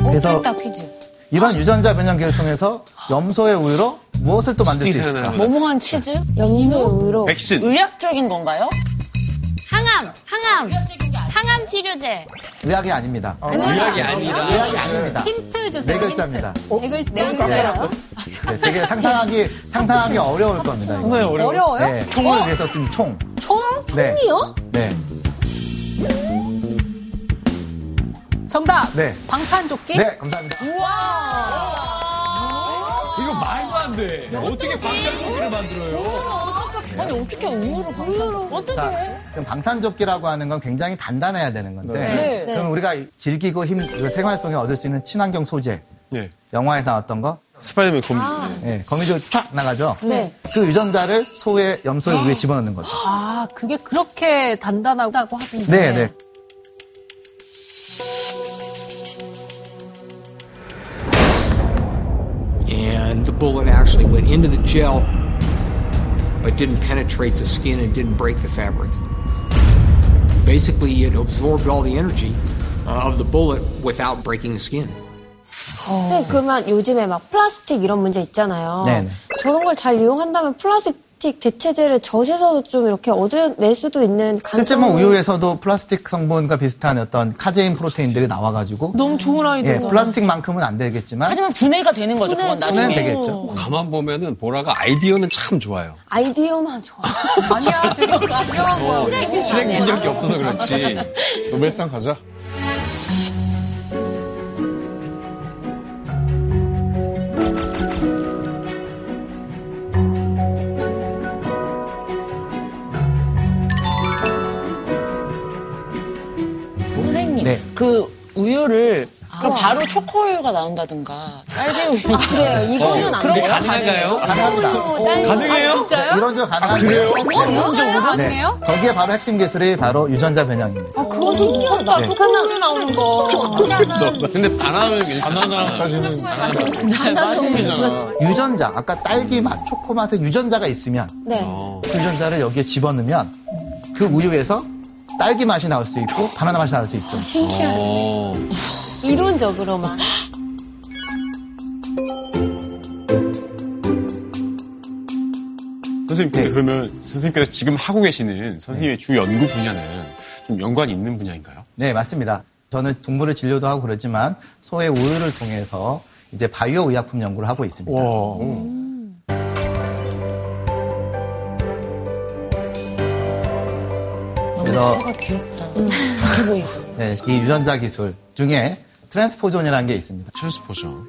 그래서 어, 딱 퀴즈. 이런 유전자 변형 기를 통해서 염소의 우유로 무엇을 또 만들 수 있을까? 모모한 치즈? 염소 우유로 백신. 의학적인 건가요? 항암, 항암, 항암 치료제. 의학이 아닙니다. 의학이 아니라. 의학이 아닙니다. 힌트 주세요. 네 글자입니다. 힌트. 네 글자. 네 글자요? 네, 되게 상상하기 상상하기 어려울 겁니다. 어려워. 어려워요? 네, 총을 위해서 쓴 총. 총? 네. 총이요? 네. 정답. 네. 방탄조끼? 네, 감사합니다. 이거 말도 안 돼. 어떻게 방탄조끼를 만들어요? 아니, 어떻게 우유를 방탄 어떻게? 자, 그럼 방탄조끼라고 하는 건 굉장히 단단해야 되는 건데, 네. 그럼 우리가 즐기고 힘, 그 생활 속에 얻을 수 있는 친환경 소재, 예. 영화에 나왔던 거, 스파이더맨 거미. 예, 거미줄 쫙 나가죠? 네. 그 유전자를 소의, 염소의 위에 집어넣는 거죠. 아, 그게 그렇게 단단하다고 하던데. 네, 네. and the bullet actually went into the gel but didn't penetrate the skin and didn't break the fabric. Basically, it absorbed all the energy uh, of the bullet without breaking the skin. 선생님, 그러면 요즘에 막 플라스틱 이런 문제 있잖아요. 네네. 저런 걸 잘 이용한다면 플라스틱 대체제를 젖에서도 좀 이렇게 얻어낼 수도 있는 실제 가능성이 뭐 우유에서도 플라스틱 성분과 비슷한 어떤 카제인 프로테인들이 나와가지고, 너무 좋은 예, 아이디어다. 플라스틱만큼은 안 되겠지만, 하지만 분해가 되는 거죠, 그건 분해, 나중에. 는 되겠죠. 가만 보면은 보라가 아이디어는 참 좋아요. 아이디어만 좋아. 아니야, 되게 중요한 거야. 실행 능력이 없어서 그렇지. [laughs] 노벨상 가자. 그 우유를 그럼 바로 초코우유가 나온다든가 딸기 우유. 그래요. 이거는 안 그런 돼요. 거 가능한가요? 가능합니다. 가능해요? 진짜요? 이런 저 가능한데. 그래요? 진짜 가능해요? 네. 거기에 바로 핵심 기술이 바로 유전자 변형입니다. 그거 신기하다. 네. 초코우유 나오는 거. 근데 바나나는 괜찮아. 바나나까지는 소금이잖아. 유전자, 아까 딸기 맛, 초코 맛에 유전자가 있으면 네. 그 유전자를 여기에 집어넣으면 그 우유에서 딸기 맛이 나올 수 있고 바나나 맛이 나올 수 있죠. 신기하네. 어. 이론적으로만. 선생님, 근데 네. 그러면 선생님께서 지금 하고 계시는 선생님의 주 연구 분야는 좀 연관이 있는 분야인가요? 네, 맞습니다. 저는 동물을 진료도 하고 그러지만 소의 우유를 통해서 이제 바이오 의약품 연구를 하고 있습니다. 와. 그래서 가 귀엽다. 착해 보이고. 네, 이 유전자 기술 중에 transposon이라는 게 있습니다. transposon이죠.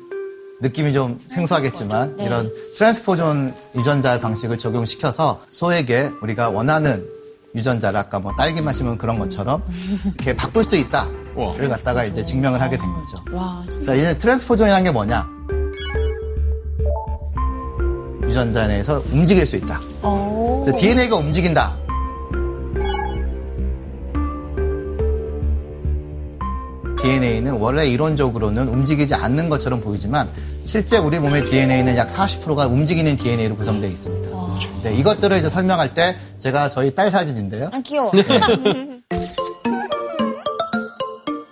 느낌이 좀 생소하겠지만 이런 transposon 유전자 방식을 적용시켜서 소에게 우리가 원하는 유전자를 아까 뭐 딸기 맛이면 그런 것처럼 이렇게 바꿀 수 있다. 우와. 를 갖다가 이제 증명을 하게 된 거죠. 자, 이제 transposon이라는 게 뭐냐? 유전자 내에서 움직일 수 있다. DNA가 움직인다. DNA는 원래 이론적으로는 움직이지 않는 것처럼 보이지만 실제 우리 몸의 DNA는 약 40%가 움직이는 DNA로 구성되어 있습니다. 네, 이것들을 이제 설명할 때 제가 저희 딸 사진인데요. 아, 귀여워. [laughs]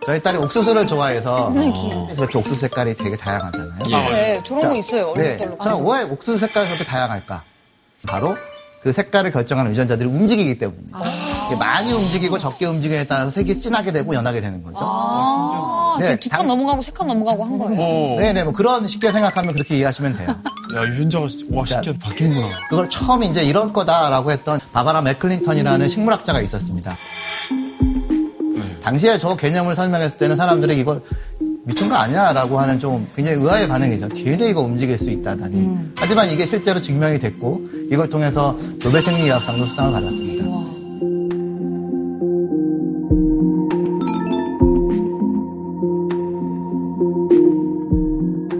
저희 딸이 옥수수를 좋아해서 네. 그래서 이렇게 옥수수 색깔이 되게 다양하잖아요. 네, 저런 자, 거 있어요. 네. 얼굴들로. 자, 왜 옥수수 색깔이 그렇게 다양할까? 바로 그 색깔을 결정하는 유전자들이 움직이기 때문입니다. 이게 많이 움직이고 적게 움직임에 따라서 색이 진하게 되고 연하게 되는 거죠. 아, 네, 지금 두칸 당- 넘어가고 세 칸 넘어가고 한 거예요. 어. 네네, 뭐 그런 쉽게 생각하면 그렇게 이해하시면 돼요. 야, 유전자가, 와, 신기하다. 바뀌는구나. 그걸 처음 이제 이런 거다라고 했던 바바라 맥클린턴이라는 식물학자가 있었습니다. 당시에 저 개념을 설명했을 때는 사람들이 이걸 미친 거 아니야? 라고 하는 좀 굉장히 의아의 반응이죠. DNA 가 움직일 수 있다다니. 하지만 이게 실제로 증명이 됐고 이걸 통해서 노벨 생리의학상도 수상을 받았습니다.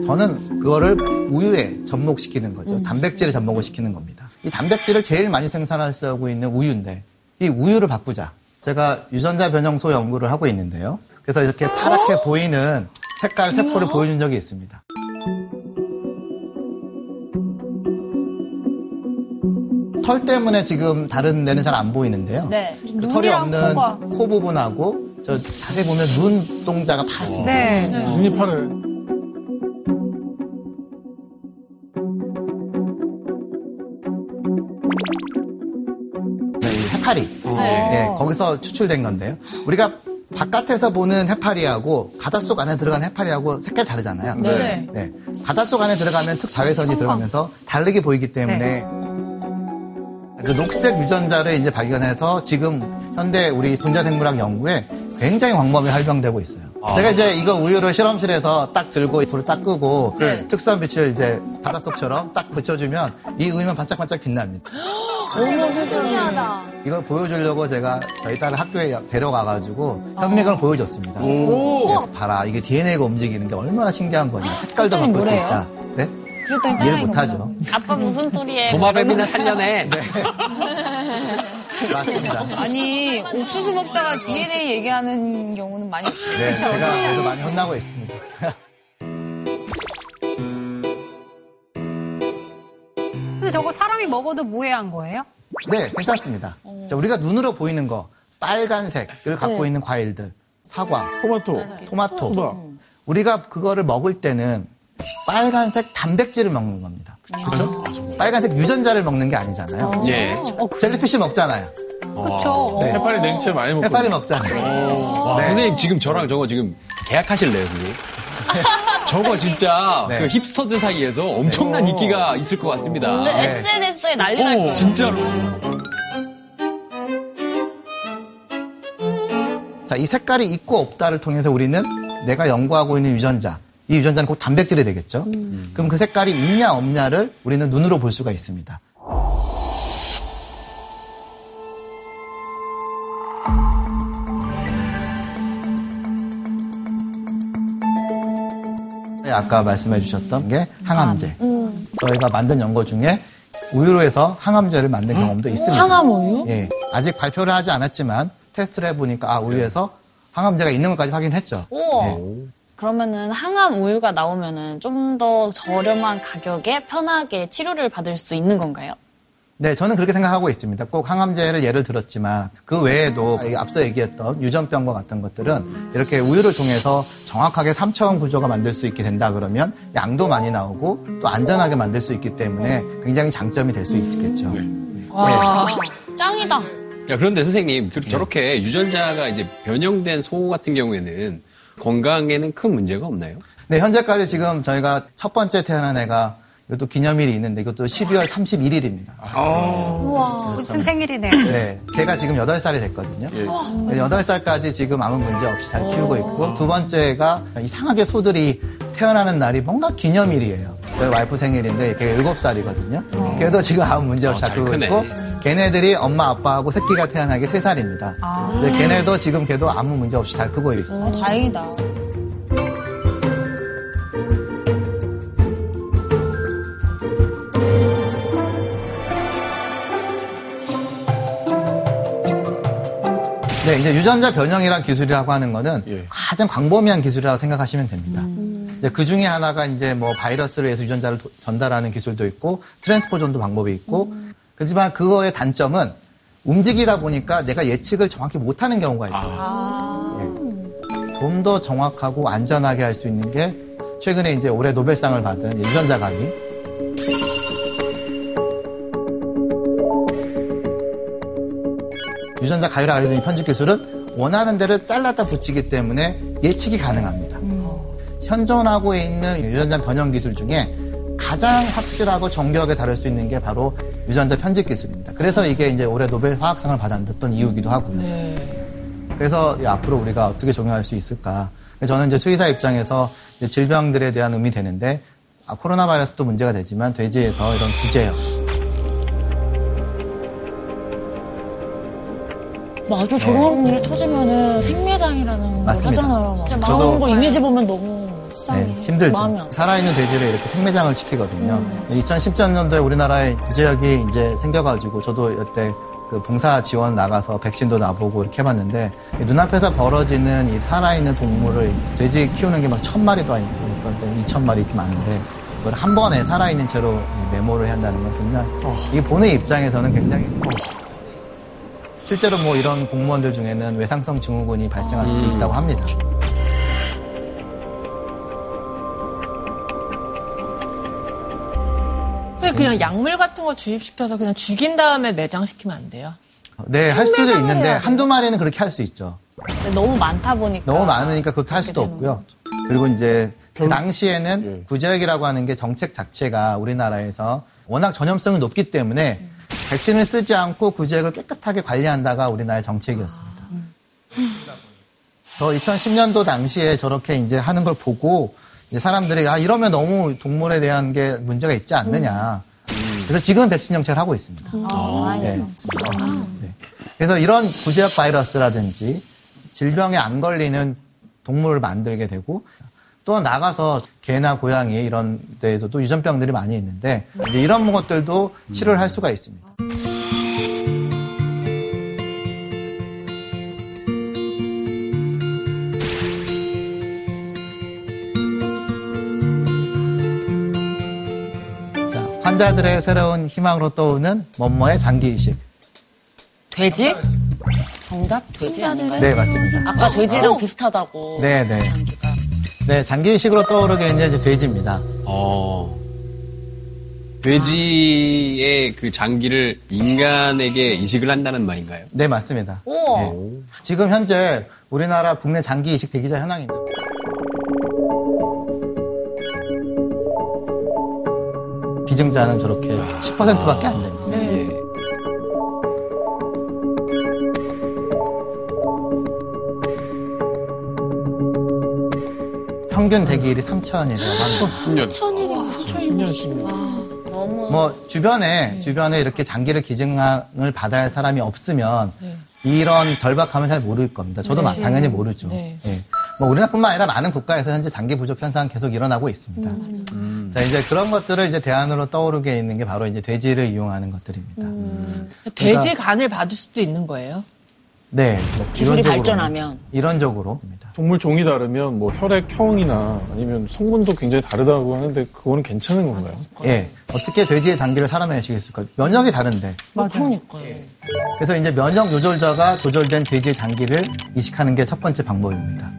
저는 그거를 우유에 접목시키는 거죠. 단백질에 접목을 시키는 겁니다. 이 단백질을 제일 많이 생산할 수 하고 있는 우유인데 이 우유를 바꾸자. 제가 유전자 변형소 연구를 하고 있는데요. 그래서 이렇게 파랗게 보이는 색깔 세포를 보여준 적이 있습니다. 털 때문에 지금 다른 데는 잘 안 보이는데요. 네. 그 털이 없는 코가. 코 부분하고 저 자세히 보면 눈 동자가 파랗습니다. 네. 눈이 파래. 네, 이 해파리. 예, 거기서 추출된 건데요. 우리가 바깥에서 보는 해파리하고 가닷속 안에 들어간 해파리하고 색깔이 다르잖아요. 네. 네. 가닷속 안에 들어가면 특 자외선이 들어가면서 다르게 보이기 때문에 그 녹색 유전자를 이제 발견해서 지금 현대 우리 분자생물학 연구에 굉장히 광범위 활용되고 있어요. 제가 이제 이거 우유를 실험실에서 딱 들고 불을 딱 끄고 특수한 빛을 이제 바닷속처럼 딱 붙여주면 이 우유는 반짝반짝 빛납니다. [gasps] 어머 신기하다. 이걸 보여주려고 제가 저희 딸을 학교에 데려가가지고 현미경을 보여줬습니다. 오! 네, 봐라, 이게 DNA가 움직이는 게 얼마나 신기한 거냐. 색깔도 바꿀 수 뭐래요? 있다. 네? 그랬더니 이해를 못하죠. [laughs] 아빠 무슨 소리해? 도마뱀이나 살려내. [laughs] 맞습니다. 아니, 옥수수 먹다가 DNA 얘기하는 경우는 많이 네, 제가 그래서 많이 혼나고 있습니다. [laughs] 근데 저거 사람이 먹어도 무해한 거예요? 네, 괜찮습니다. 자, 우리가 눈으로 보이는 거, 빨간색을 갖고 있는 과일들, 사과, 토마토. 토마토. 수박. 우리가 그거를 먹을 때는 빨간색 단백질을 먹는 겁니다. 그렇죠? 빨간색 유전자를 먹는 게 아니잖아요. 예. 젤리피쉬 먹잖아요. 그쵸. 네. 해파리 냉채 많이 먹고. 해파리 먹잖아요. 와, 네. 선생님 지금 저랑 저거 지금 계약하실래요, 선생님? [laughs] 저거 진짜 네. 그 힙스터들 사이에서 엄청난 인기가 있을 것 같습니다. 근데 네. SNS에 난리 날 오, 거예요. 진짜로. 자, 이 색깔이 있고 없다를 통해서 우리는 내가 연구하고 있는 유전자, 이 유전자는 곧 단백질이 되겠죠. 그럼 그 색깔이 있냐 없냐를 우리는 눈으로 볼 수가 있습니다. 아까 말씀해 주셨던 게 항암제. 저희가 만든 연구 중에 우유로 해서 항암제를 만든 경험도 있습니다. 항암 우유? 예. 아직 발표를 하지 않았지만 테스트를 해보니까 아, 우유에서 항암제가 있는 것까지 확인했죠. 우와. 그러면은 항암 우유가 나오면은 좀 더 저렴한 가격에 편하게 치료를 받을 수 있는 건가요? 네, 저는 그렇게 생각하고 있습니다. 꼭 항암제를 예를 들었지만 그 외에도 이 앞서 얘기했던 유전병과 같은 것들은 이렇게 우유를 통해서 정확하게 3차원 구조가 만들 수 있게 된다 그러면 양도 많이 나오고 또 안전하게 만들 수 있기 때문에 굉장히 장점이 될 수 있겠죠. 와, 짱이다. 야, 그런데 선생님, 그- 저렇게 유전자가 이제 변형된 소 같은 경우에는 건강에는 큰 문제가 없나요? 네, 현재까지 지금 저희가 첫 번째 태어난 애가 이것도 기념일이 있는데 이것도 12월 31일입니다. 무슨 생일이네요. 네, 걔가 지금 8살이 됐거든요. 예. 8살까지 지금 아무 문제 없이 잘 키우고 있고 두 번째가 이상하게 소들이 태어나는 날이 뭔가 기념일이에요. 저희 와이프 생일인데 걔가 7살이거든요. 걔도 지금 아무 문제 없이 잘잘 크네. 있고 걔네들이 엄마 아빠하고 새끼가 태어나게 3살입니다. 걔네도 지금 걔도 아무 문제 없이 잘 크고 있어요. 어, 다행이다. 네, 이제 유전자 변형이란 기술이라고 하는 거는 예. 가장 광범위한 기술이라고 생각하시면 됩니다. 이제 그 중에 하나가 이제 뭐 바이러스를 해서 유전자를 도- 전달하는 기술도 있고 트랜스포전도 방법이 있고 그렇지만 그거의 단점은 움직이다 보니까 내가 예측을 정확히 못하는 경우가 있어요. 예. 좀더 정확하고 안전하게 할 수 있는 게 최근에 이제 올해 노벨상을 받은 유전자 감이 유전자 가위로 알려진 편집 기술은 원하는 대로 잘랐다 붙이기 때문에 예측이 가능합니다. 현존하고 있는 유전자 변형 기술 중에 가장 확실하고 정교하게 다룰 수 있는 게 바로 유전자 편집 기술입니다. 그래서 이게 이제 올해 노벨 화학상을 받았던 이유기도 하고요. 그래서 이 앞으로 우리가 어떻게 적용할 수 있을까? 저는 이제 수의사 입장에서 이제 질병들에 대한 의미 되는데 아, 코로나 바이러스도 문제가 되지만 돼지에서 이런 구제역 맞아, 저런 일이 터지면은 생매장이라는 걸 맞습니다. 하잖아요. 막. 저도- 저런 거 이미지 보면 너무 네, 힘들죠. 살아있는 돼지를 이렇게 생매장을 시키거든요. 2010년도에 우리나라에 구제역이 이제 생겨가지고 저도 이때 그 봉사 지원 나가서 백신도 놔보고 이렇게 해봤는데 이 눈앞에서 벌어지는 이 살아있는 동물을 돼지 키우는 게 막 천 마리도 아니고 어떤 때는 이천 마리 이렇게 많은데 그걸 한 번에 살아있는 채로 이 메모를 해야 한다는 건 굉장히 이게 보는 입장에서는 굉장히 실제로 뭐 이런 공무원들 중에는 외상성 증후군이 발생할 수도 있다고 합니다. 근데 그냥 약물 같은 거 주입시켜서 그냥 죽인 다음에 매장시키면 안 돼요? 네, 할 수도 생매장을 있는데 해야. 한두 마리는 그렇게 할 수 있죠. 근데 너무 많다 보니까. 너무 많으니까 그것도 할 수도 없고요. 그리고 이제 그 당시에는 구제역이라고 하는 게 정책 자체가 우리나라에서 워낙 전염성이 높기 때문에 백신을 쓰지 않고 구제역을 깨끗하게 관리한다가 우리나라의 정책이었습니다. 저 2010년도 당시에 저렇게 이제 하는 걸 보고 사람들이 아 이러면 너무 동물에 대한 게 문제가 있지 않느냐. 그래서 지금 백신 정책을 하고 있습니다. 네. 네. 그래서 이런 구제역 바이러스라든지 질병에 안 걸리는 동물을 만들게 되고 또 나가서 개나 고양이 이런 데에서도 유전병들이 많이 있는데 이런 것들도 치료를 할 수가 있습니다. 자, 환자들의 새로운 희망으로 떠오는 뭐뭐의 장기이식. 돼지? 정답 돼지 아닌가요? 네, 맞습니다. 아까 돼지랑 비슷하다고. 네, 네. 네, 장기이식으로 떠오르게 이제 돼지입니다. 어. 돼지의 그 장기를 인간에게 이식을 한다는 말인가요? 네, 맞습니다. 우와. 네. 지금 현재 우리나라 국내 장기 이식 대기자 현황입니다. 비증자는 저렇게 10%밖에 안 됩니다. 네. 평균 대기일이 3천이라고 합니다. 10년. 천일이면 10년씩. 뭐 주변에 주변에 이렇게 장기를 기증을 받아야 할 사람이 없으면 이런 절박함을 잘 모를 겁니다. 저도 마- 당연히 모르죠. 네. 예. 뭐 우리나라뿐만 아니라 많은 국가에서 현재 장기 부족 현상 계속 일어나고 있습니다. 자 이제 그런 것들을 이제 대안으로 떠오르게 있는 게 바로 이제 돼지를 이용하는 것들입니다. 돼지 간을 받을 수도 있는 거예요? 네, 뭐 기술이 발전하면. 이론적으로 동물 종이 다르면 뭐 혈액형이나 아니면 성분도 굉장히 다르다고 하는데 그거는 괜찮은 건가요? 예 어떻게 돼지의 장기를 사람에 내시겠을까? 면역이 다른데 그러니까요. 그래서 이제 면역 요절자가 조절된 돼지의 장기를 이식하는 게 첫 번째 방법입니다.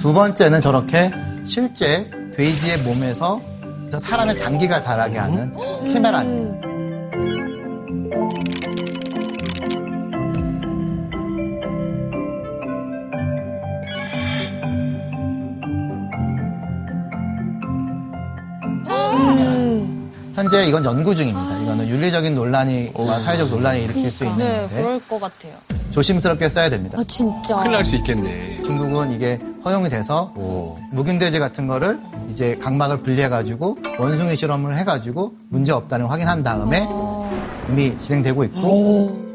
두 번째는 저렇게 실제 돼지의 몸에서 사람의 장기가 자라게 하는 캐메라입니다. 현재 이건 연구 중입니다. 이거는 윤리적인 논란이 와 사회적 논란이 일으킬 수 있는 네, 건데 그럴 것 같아요. 조심스럽게 써야 됩니다. 아 진짜. 큰일 날 수 있겠네. 중국은 이게 허용이 돼서 묵인돼지 같은 거를 이제 각막을 분리해가지고 원숭이 실험을 해가지고 문제 없다는 걸 확인한 다음에 이미 진행되고 있고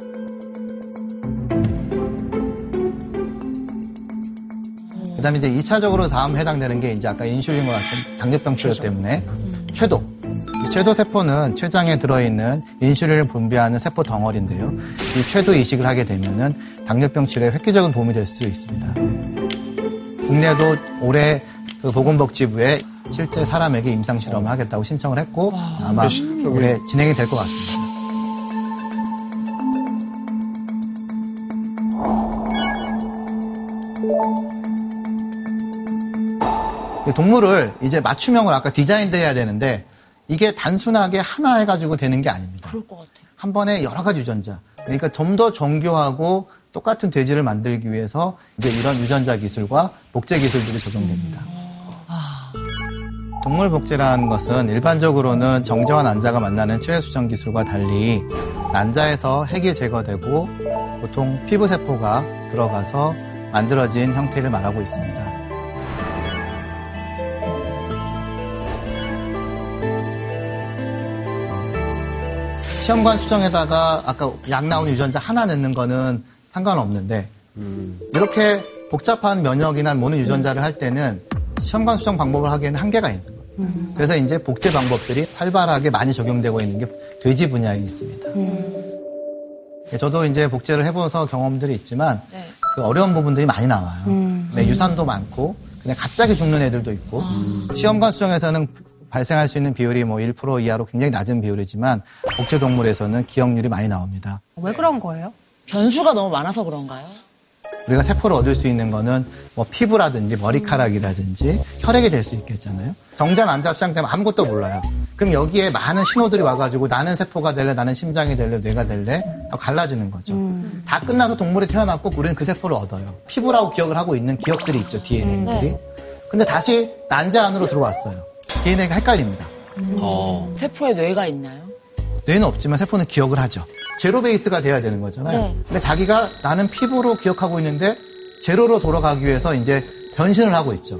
그다음에 이제 2차적으로 다음 해당되는 게 이제 아까 인슐린과 같은 당뇨병 치료 때문에 쇄도. 이 쇄도 세포는 췌장에 들어있는 인슐린을 분비하는 세포 덩어리인데요. 이 쇄도 이식을 하게 되면은 당뇨병 치료에 획기적인 도움이 될 수 있습니다. 국내도 올해 그 보건복지부에 실제 사람에게 임상 실험을 하겠다고 신청을 했고 아마 올해 진행이 될 것 같습니다. 동물을 이제 맞춤형으로 아까 디자인도 해야 되는데 이게 단순하게 하나 해가지고 되는 게 아닙니다. 그럴 것 같아요. 한 번에 여러 가지 유전자. 그러니까 좀 더 정교하고 똑같은 돼지를 만들기 위해서 이제 이런 유전자 기술과 복제 기술들이 적용됩니다. 동물 복제라는 것은 일반적으로는 정자와 난자가 만나는 체외 수정 기술과 달리 난자에서 핵이 제거되고 보통 피부 세포가 들어가서 만들어진 형태를 말하고 있습니다. 시험관 수정에다가 아까 약 나온 유전자 하나 넣는 거는 상관없는데 이렇게 복잡한 면역이나 모는 유전자를 할 때는 시험관 수정 방법을 하기에는 한계가 있는 거예요. 그래서 이제 복제 방법들이 활발하게 많이 적용되고 있는 게 돼지 분야에 있습니다. 예, 저도 이제 복제를 해봐서 경험들이 있지만 그 어려운 부분들이 많이 나와요. 네, 유산도 많고 그냥 갑자기 죽는 애들도 있고 시험관 수정에서는 발생할 수 있는 비율이 뭐 1% 이하로 굉장히 낮은 비율이지만 복제 동물에서는 기억률이 많이 나옵니다. 왜 그런 거예요? 변수가 너무 많아서 그런가요? 우리가 세포를 얻을 수 있는 거는 뭐 피부라든지 머리카락이라든지 혈액이 될 수 있겠잖아요. 정자 난자 시작되면 아무것도 몰라요. 그럼 여기에 많은 신호들이 와가지고 나는 세포가 될래, 나는 심장이 될래, 뇌가 될래 하고 갈라지는 거죠. 다 끝나서 동물이 태어났고 우리는 그 세포를 얻어요. 피부라고 기억을 하고 있는 기억들이 있죠, DNA들이. 근데 다시 난자 안으로 들어왔어요. DNA가 헷갈립니다. 세포에 뇌가 있나요? 뇌는 없지만 세포는 기억을 하죠. 제로 베이스가 돼야 되는 거잖아요. 네. 근데 자기가 나는 피부로 기억하고 있는데 제로로 돌아가기 위해서 이제 변신을 하고 있죠.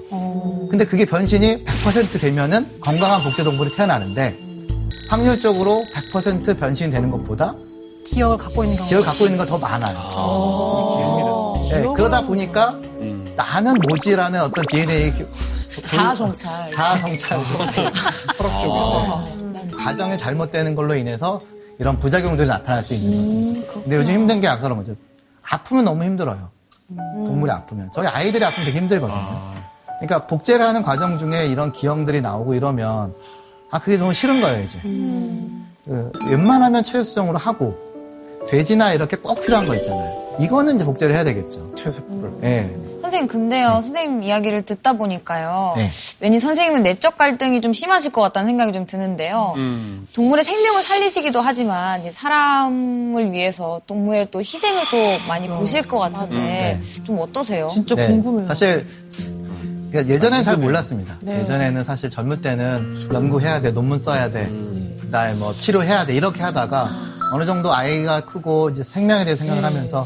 근데 그게 변신이 100% 되면은 건강한 복제동물이 태어나는데 확률적으로 100% 변신되는 것보다 기억을 갖고 있는 경우. 기억을 갖고 있는 건 더 많아요. 네, 그러다 보니까 나는 뭐지라는 어떤 DNA 자아 성찰. 자아 성찰 가정이 잘못되는 걸로 인해서 이런 부작용들이 나타날 수 있는 거죠. 근데 요즘 힘든 게 아까 그런 거죠. 아프면 너무 힘들어요. 동물이 아프면. 저희 아이들이 아프면 되게 힘들거든요. 그러니까 복제를 하는 과정 중에 이런 기형들이 나오고 이러면 아 그게 너무 싫은 거예요 이제. 그, 웬만하면 체외수정으로 하고 돼지나 이렇게 꼭 필요한 거 있잖아요. 이거는 이제 복제를 해야 되겠죠. 체세포를. 예. 선생님 근데요 선생님 이야기를 듣다 보니까요 네. 왠지 선생님은 내적 갈등이 좀 심하실 것 같다는 생각이 좀 드는데요 음. 동물의 생명을 살리시기도 하지만 사람을 위해서 동물의 또 희생을 또 많이 보실 것 같은데 좀 어떠세요? 진짜 네, 궁금해요. 사실 그러니까 예전에는 잘 몰랐습니다. 예전에는 사실 젊을 때는 연구해야 돼, 논문 써야 돼, 그다음에 뭐 치료해야 돼 이렇게 하다가 어느 정도 아이가 크고 이제 생명에 대해 생각을 하면서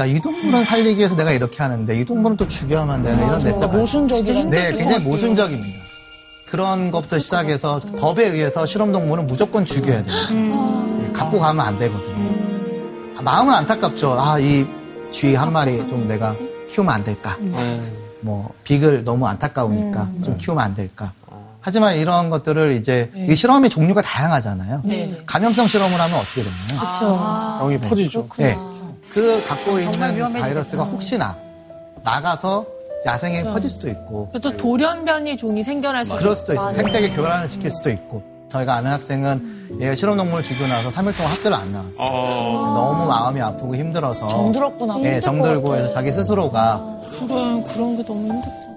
야 이 동물은 살리기 위해서 내가 이렇게 하는데 이 동물은 또 죽여야만 되는 이런 내적 모순적이란 네, 굉장히 모순적입니다. 그런 것부터 시작해서 법에 의해서 실험 동물은 무조건 죽여야 돼요. 예, 갖고 가면 안 되거든요. 아, 마음은 안타깝죠. 아, 이 쥐 한 마리 좀 내가 키우면 안 될까? 뭐, 빅을 너무 안타까우니까 좀 키우면 안 될까? 하지만 이런 것들을 이제 이 실험의 종류가 다양하잖아요. 감염성 실험을 하면 어떻게 되나요? 병이 퍼지죠. 네. 그 갖고 있는. 바이러스가 혹시나 나가서 야생에 퍼질 수도 있고 또 돌연변이 종이 생겨날 수 그럴 수도 있어요. 생태계 교란을 시킬 수도 있고. 저희가 아는 학생은 얘가 실험동물을 죽이고 나서 3일 동안 학교를 안 나왔어요. 너무 마음이 아프고 힘들어서. 정들었구나. 네, 정들고 해서 자기 스스로가 그래 그런 게 너무 힘들다. 좀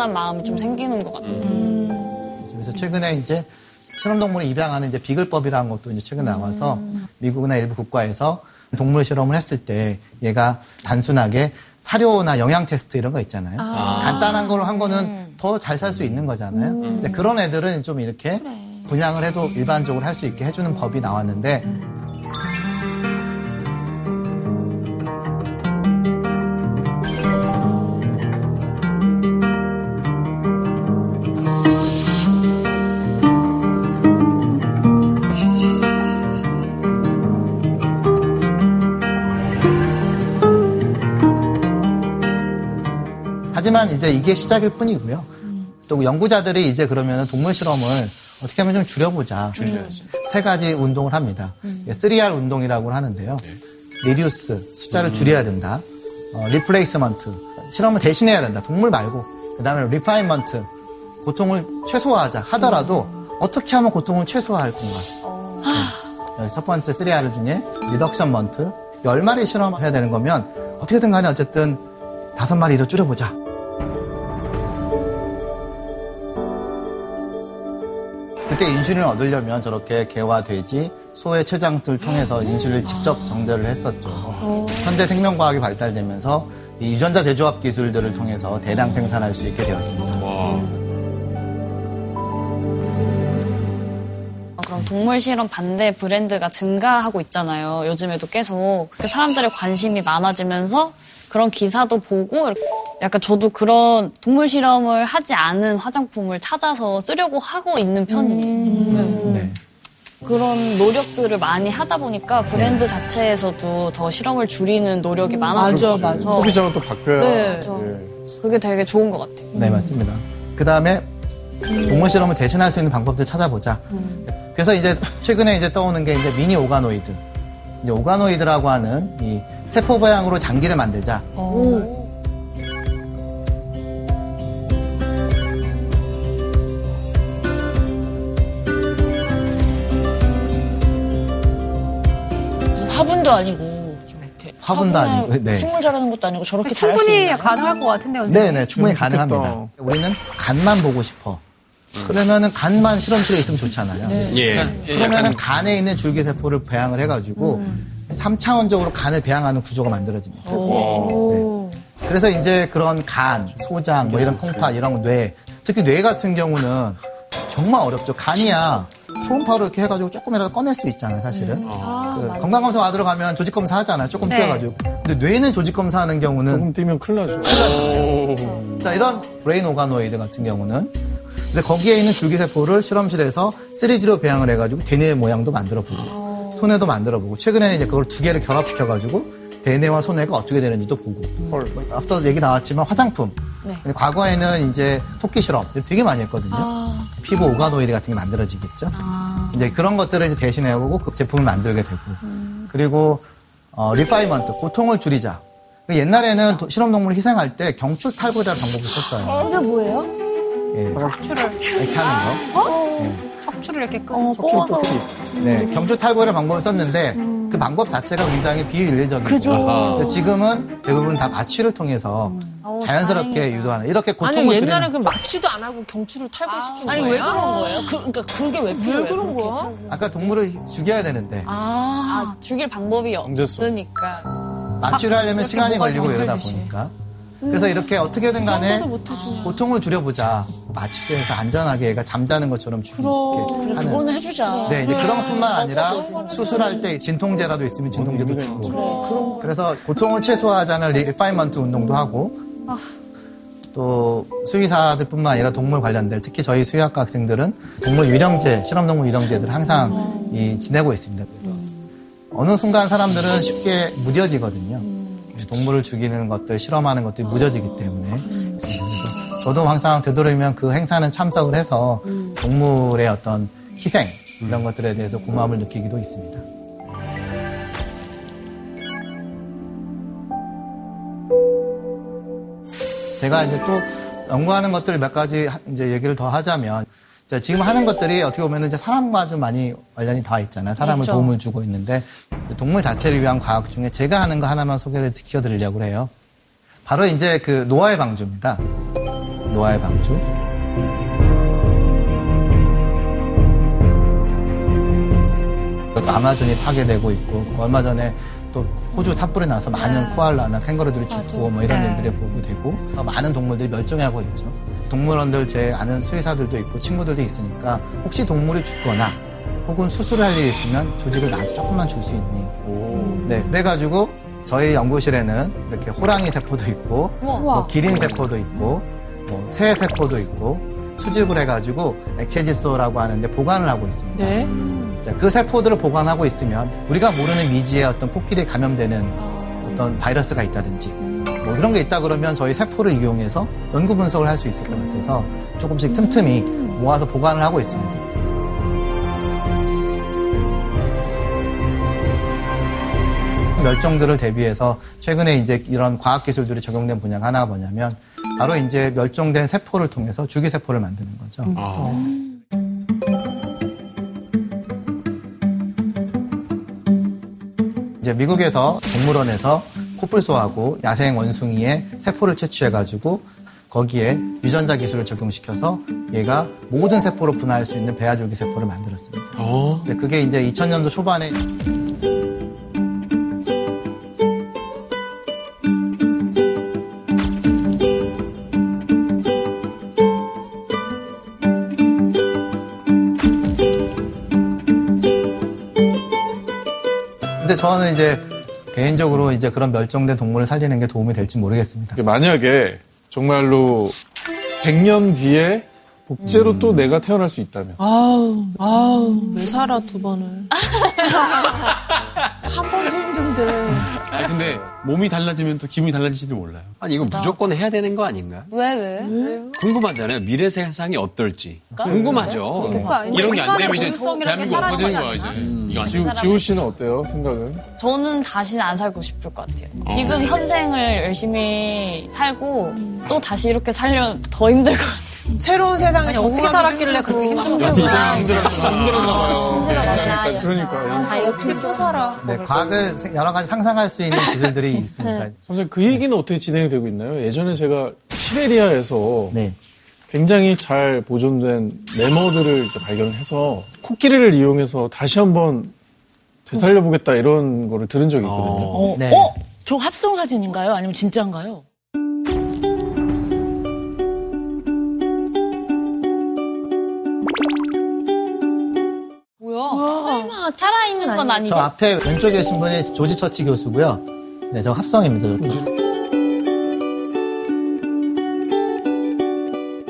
미안한 마음이 좀 생기는 것 같아요. 그래서 최근에 이제 실험동물을 입양하는 이제 비글법이라는 것도 이제 최근에 나와서 미국이나 일부 국가에서 동물 실험을 했을 때 얘가 단순하게 사료나 영양 테스트 이런 거 있잖아요. 간단한 걸로 한 거는 더잘 살 수 있는 거잖아요. 근데 그런 애들은 좀 이렇게 분양을 해도 일반적으로 할 수 있게 해주는 법이 나왔는데 이제 이게 시작일 뿐이고요. 또 연구자들이 이제 그러면 동물 실험을 어떻게 하면 좀 줄여보자. 줄여야지. 세 가지 운동을 합니다. 3R 운동이라고 하는데요. reduce, 숫자를 줄여야 된다. 어, replacement, 실험을 대신해야 된다. 동물 말고. 그 다음에 refinement, 고통을 최소화하자 하더라도 어떻게 하면 고통을 최소화할 건가? 네. 첫 번째 3R 중에 reduction 먼트. 10마리 실험해야 되는 거면 어떻게든 간에 어쨌든 다섯 마리로 줄여보자. 그때 인슐린을 얻으려면 저렇게 개와 돼지, 소의 췌장을 통해서 인슐린을 직접 정제를 했었죠. 현대 생명과학이 발달되면서 이 유전자 제조합 기술들을 통해서 대량 생산할 수 있게 되었습니다. 그럼 동물 실험 반대 브랜드가 증가하고 있잖아요. 요즘에도 계속 사람들의 관심이 많아지면서 그런 기사도 보고 약간 저도 그런 동물 실험을 하지 않은 화장품을 찾아서 쓰려고 하고 있는 편이에요. 네. 그런 노력들을 많이 하다 보니까 브랜드 자체에서도 더 실험을 줄이는 노력이 많아지고 맞아, 맞아. 있어서 소비자가 또 바뀌어야. 네. 예. 그게 되게 좋은 것 같아요. 네, 맞습니다. 그 다음에 동물 실험을 대신할 수 있는 방법들 찾아보자. 그래서 이제 최근에 이제 떠오는 게 이제 미니 오가노이드. 이제 organoid라고 하는 이 세포 모양으로 장기를 만들자. 화분도 아니고 저렇게 화분도 아니고, 네. 식물 자라는 것도 아니고 저렇게 충분히? 가능할 것 같은데요. 네네, 충분히 음, 좋겠다. 가능합니다. 우리는 간만 보고 싶어. 그러면은 간만 실험실에 있으면 좋잖아요. 예. 그러면은 간에 있는 줄기세포를 배양을 해가지고 3차원적으로 간을 배양하는 구조가 만들어집니다. 네. 그래서 이제 그런 간, 소장, 뭐 이런 콩팥, 이런 뇌, 특히 뇌 같은 경우는 정말 어렵죠. 간이야 초음파로 이렇게 해가지고 조금이라도 꺼낼 수 있잖아요, 사실은. 그 건강검사 받으러 가면 조직검사 하잖아요. 조금 네. 뛰어가지고. 근데 뇌는 조직검사 하는 경우는 조금 떼면 큰일 나죠. 자, 이런 brain organoid 같은 경우는 근데 거기에 있는 줄기세포를 실험실에서 3D로 배양을 해가지고 대뇌 모양도 만들어 보고 소뇌도 만들어 보고 최근에는 이제 그걸 두 개를 결합시켜가지고 대뇌와 소뇌가 어떻게 되는지도 보고. 헐. 앞서 얘기 나왔지만 화장품. 근데 과거에는 이제 토끼 실험 되게 많이 했거든요. 피부 오가노이드 같은 게 만들어지겠죠? 이제 그런 것들을 이제 대신해보고 그 제품을 만들게 되고. 그리고 어, refinement 고통을 줄이자. 옛날에는 도- 실험동물을 희생할 때 경추 탈구라는 방법을 썼어요. 이게 뭐예요? 예, 척추를, 이렇게 하는 거. 척추를 이렇게 끊고. 뽑아서. 네, 경추 탈구의 방법을 썼는데 그 방법 자체가 굉장히 비윤리적이고 근데 지금은 대부분 다 마취를 통해서 자연스럽게 유도하는 이렇게 고통을 아니 줄이는 옛날에 그 마취도 안 하고 경추를 탈구시킨 아니 거예요? 왜 그런 거예요? 그, 그러니까 그게 왜 필요해요? 왜 그런 그렇게? 거야? 아까 동물을 죽여야 되는데 아, 죽일 방법이. 없으니까. 마취를 하려면 시간이 걸리고 이러다. 보니까 그래서 이렇게 어떻게든 간에 고통을 줄여보자. 마취제에서 안전하게 애가 잠자는 것처럼 죽이게 하는 그거는 해주자. 네, 이제 그런 것뿐만 아니라 수술할 때 진통제라도 있으면 진통제도 주고. 그래 서 고통을 최소화하자는 refinement 운동도 하고. 또 수의사들뿐만 아니라 동물 관련된 특히 저희 수의학과 학생들은 동물 유령제, 실험동물 유령제들을 항상 이 지내고 있습니다. 그래서 어느 순간 사람들은 쉽게 무뎌지거든요. 동물을 죽이는 것들, 실험하는 것들이 무뎌지기 때문에. 그래서 저도 항상 되도록이면 그 행사는 참석을 해서 동물의 어떤 희생, 이런 것들에 대해서 고마움을 느끼기도 있습니다. 제가 이제 또 연구하는 것들 몇 가지 하- 이제 얘기를 더 하자면 자, 지금 하는 것들이 어떻게 보면 이제 사람과 좀 많이 관련이 다 있잖아요. 사람을 도움을 주고 있는데 동물 자체를 위한 과학 중에 제가 하는 거 하나만 소개를 시켜드리려고 해요. 바로 이제 그 노아의 방주입니다. 노아의 방주. 또 아마존이 파괴되고 있고 얼마 전에 또 호주 산불이 나서 많은 코알라나 캥거루들이 죽고 뭐 이런 일들이 보고 되고 많은 동물들이 멸종하고 있죠. 동물원들 제 아는 수의사들도 있고 친구들도 있으니까 혹시 동물이 죽거나 혹은 수술을 할 일이 있으면 조직을 나한테 조금만 줄 수 있니? 네, 그래가지고 저희 연구실에는 이렇게 호랑이 세포도 있고 뭐 기린 세포도 있고 뭐새 세포도 있고 수집을 해가지고 액체질소라고 하는데 보관을 하고 있습니다. 네. 자, 그 세포들을 보관하고 있으면 우리가 모르는 미지의 어떤 코끼리에 감염되는 어떤 바이러스가 있다든지 뭐 이런 게 있다 그러면 저희 세포를 이용해서 연구 분석을 할 수 있을 것 같아서 조금씩 틈틈이 모아서 보관을 하고 있습니다. 멸종들을 대비해서 최근에 이제 이런 과학 기술들이 적용된 분야가 하나가 뭐냐면 바로 이제 멸종된 세포를 통해서 주기 세포를 만드는 거죠. 아. 이제 미국에서 동물원에서 코뿔소하고 야생 원숭이의 세포를 채취해가지고 거기에 유전자 기술을 적용시켜서 얘가 모든 세포로 분화할 수 있는 배아줄기 세포를 만들었습니다. 어? 근데 그게 이제 2000년도 초반에 근데 저는 이제 개인적으로 이제 그런 멸종된 동물을 살리는 게 도움이 될지 모르겠습니다. 만약에 정말로 100년 뒤에 복제로 또 내가 태어날 수 있다면 아우, 아우, 왜 살아, 두 번을. [laughs] 한 번도 힘든데. 아 근데 몸이 달라지면 또 기분이 달라질지도 몰라요. 아니 이거 무조건 해야 되는 거 아닌가? 왜, 왜? 궁금하잖아요. 미래 세상이 어떨지. 궁금하죠. 그러니까 이런 게 안 되면 이제 인간의 대한민국 없어지는 거야 이제. 이거 안 지우. 지우 씨는 어때요? 생각은? 저는 다시는 안 살고 싶을 것 같아요. 지금 현생을 열심히 살고 또 다시 이렇게 살려면 더 힘들 것 같아요. 새로운 세상에 어떻게 살았길래 그렇게 힘든 거야? 이상 힘들었나 힘들었나 봐요. 힘들어가지고. 그러니까 아, 어떻게 또 살아? 네, 과학을 생- 여러 가지 상상할 수 있는 기술들이 [laughs] 있습니다. 선생님 그 얘기는 어떻게 진행이 되고 있나요? 예전에 제가 시베리아에서 네. 굉장히 잘 보존된 매머들을 이제 발견을 해서 코끼리를 이용해서 다시 한번 되살려보겠다 이런 거를 들은 적이 있거든요. 어, 네. 어? 저 합성 사진인가요? 아니면 진짜인가요? 설마 살아있는 건 아니지? 저 앞에 왼쪽에 계신 분이 조지 처치 교수고요. 네, 저 합성입니다. 저렇게.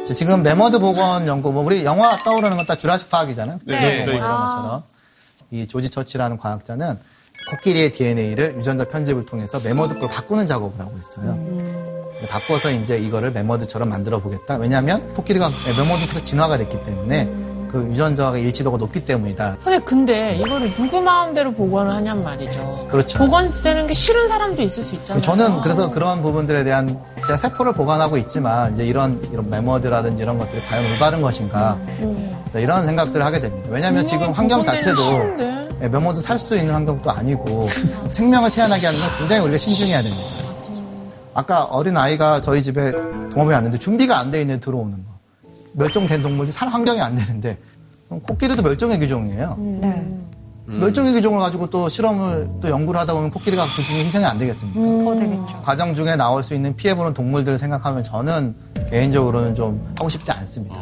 저 지금 메머드 복원 연구, 뭐 우리 영화 떠오르는 건 딱 Jurassic Park잖아요. 네. 뭐 이런 것처럼. 이 조지 처치라는 과학자는 코끼리의 DNA를 유전자 편집을 통해서 메머드 걸 바꾸는 작업을 하고 있어요. 바꿔서 이제 이거를 메머드처럼 만들어 보겠다. 왜냐하면 코끼리가 메머드에서 진화가 됐기 때문에 그 유전자가 일치도가 높기 때문이다. 선생님, 근데 이거를 누구 마음대로 복원을 하냔 말이죠. 그렇죠. 복원되는 게 싫은 사람도 있을 수 있잖아요. 저는 그래서 그런 부분들에 대한 제가 세포를 보관하고 있지만 이제 이런 이런 메머드라든지 이런 것들이 과연 올바른 것인가 네, 이런 생각들을 하게 됩니다. 왜냐하면 지금 환경 복원되는 자체도 쉬운데. 네, 메머드 살 수 있는 환경도 아니고 생명을 태어나게 하는 건 굉장히 우리가 신중해야 됩니다. 아까 어린 아이가 저희 집에 동물이 왔는데 준비가 안 돼 있는 들어오는 거. 멸종된 동물이 살 환경이 안 되는데 코끼리도 멸종위기종이에요. 네. 멸종위기종을 가지고 또 실험을 또 연구를 하다 보면 코끼리가 그 중에 희생이 안 되겠습니까? 더 되겠죠. 과정 중에 나올 수 있는 피해보는 동물들을 생각하면 저는 개인적으로는 좀 하고 싶지 않습니다.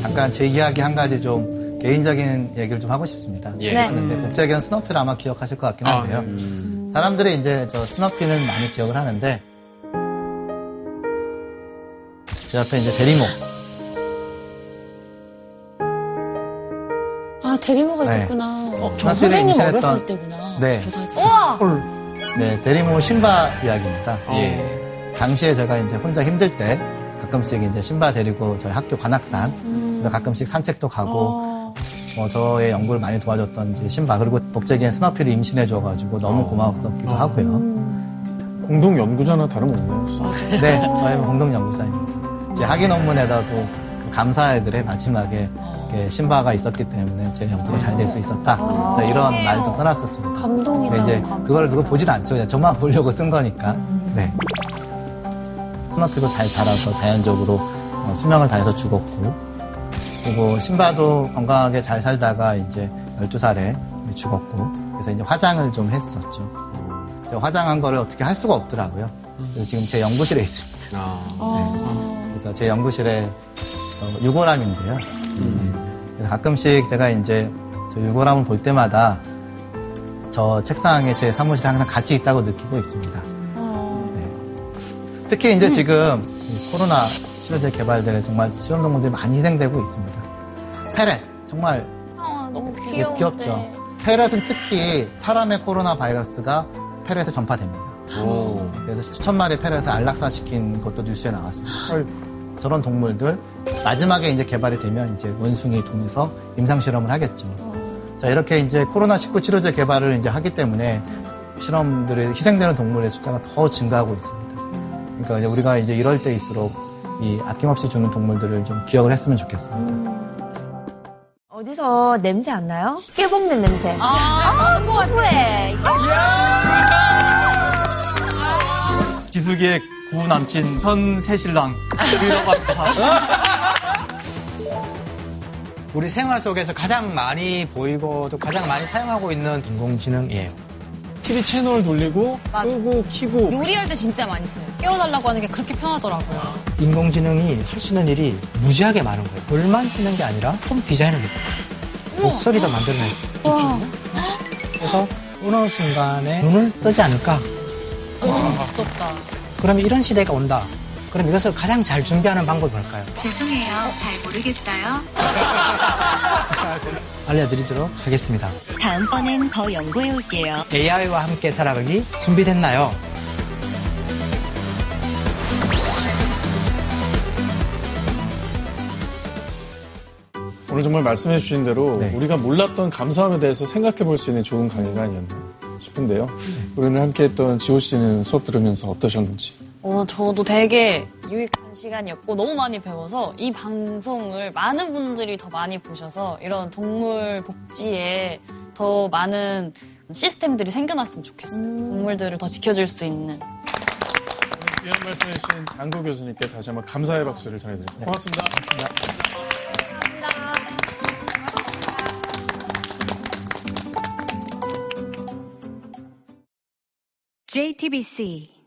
잠깐 제 이야기 한 가지 좀 개인적인 얘기를 좀 하고 싶습니다. 예. 네. 근데 복제견 스너피를 아마 기억하실 것 같긴 한데요. 사람들이 이제 저 스너피는 많이 기억을 하는데 제 앞에 이제 대리모 아, 대리모가 네. 있었구나. 저 스너피를 선생님 임신했던- 어렸을 때구나. 네. 저. 우와! 네, 대리모 신바 이야기입니다. 예. 당시에 제가 이제 혼자 힘들 때 가끔씩 이제 신바 데리고 저희 학교 관악산 가끔씩 산책도 가고 뭐 저의 연구를 많이 도와줬던 이제 신바 그리고 복제기엔 스너피를 임신해 줘가지고 너무 고마웠었기도 하고요. 공동 연구자나 다름없네요. 네, 저희는 공동 연구자입니다. 제 학위 논문에다도 그 감사의 글에 마지막에 신바가 있었기 때문에 제 연구가 잘 될 수 있었다. 네, 이런 말도 써놨었습니다. 감동이다. 근데 이제 그걸 누구 보지도 않죠. 그냥 저만 [laughs] 보려고 쓴 거니까. 네. 스너피도 잘 자라서 자연적으로 어, 수명을 다해서 죽었고, 그리고 신바도 건강하게 잘 살다가 이제 12살에 죽었고, 그래서 이제 화장을 좀 했었죠. 이제 화장한 거를 어떻게 할 수가 없더라고요. 그래서 지금 제 연구실에 있습니다. 아. 그래서 제 연구실에 어, 유골암인데요. 그래서 가끔씩 제가 이제 저 유골암을 볼 때마다 저 책상에 제 사무실에 항상 같이 있다고 느끼고 있습니다. 네. 특히 이제 지금 이 코로나 치료제 개발들에 정말 실험동물들이 많이 희생되고 있습니다. 페렛 정말 아, 너무 되게 귀여운데. 귀엽죠. 페렛은 특히 사람의 코로나 바이러스가 페렛에 전파됩니다. 오. 그래서 수천 마리 페렛을 안락사시킨 것도 뉴스에 나왔습니다. 저런 동물들 마지막에 이제 개발이 되면 이제 원숭이 통해서 임상 실험을 하겠죠. 자 이렇게 이제 코로나 19 치료제 개발을 이제 하기 때문에 실험들에 희생되는 동물의 숫자가 더 증가하고 있습니다. 그러니까 이제 우리가 이제 이럴 때일수록 이 아낌없이 주는 동물들을 좀 기억을 했으면 좋겠어요. 어디서 냄새 안 나요? 깨 볶는 냄새. 아, 나는 거 소해. 지숙이의 구 남친 현 새신랑 합니다. 우리 생활 속에서 가장 많이 보이고 또 가장 많이 사용하고 있는 인공지능이에요. TV 채널 돌리고 끄고 키고 요리할 때 진짜 많이 써요. 깨워달라고 하는 게 그렇게 편하더라고요. 인공지능이 할 수 있는 일이 무지하게 많은 거예요. 글만 쓰는 게 아니라 홈 디자인을 해요. 목소리도 만들어내요. 그래서 어느 순간에 눈을 뜨지 않을까? 진짜 무섭다. 그러면 이런 시대가 온다. 그럼 이것을 가장 잘 준비하는 방법이 뭘까요? 죄송해요. 잘 모르겠어요. [laughs] 알려드리도록 하겠습니다. 다음번엔 더 연구해 올게요. AI와 함께 살아가기 준비됐나요? 오늘 정말 말씀해 주신 대로 네. 우리가 몰랐던 감사함에 대해서 생각해 볼 수 있는 좋은 강의가 아니었나 싶은데요. 오늘 함께 했던 지호 씨는 수업 들으면서 어떠셨는지. 어, 저도 되게 유익한 시간이었고 너무 많이 배워서 이 방송을 많은 분들이 더 많이 보셔서 이런 동물 복지에 더 많은 시스템들이 생겨났으면 좋겠어요. 동물들을 더 지켜줄 수 있는. 귀한 말씀해 주신 장구 교수님께 다시 한번 감사의 박수를 전해드립니다. 고맙습니다. JTBC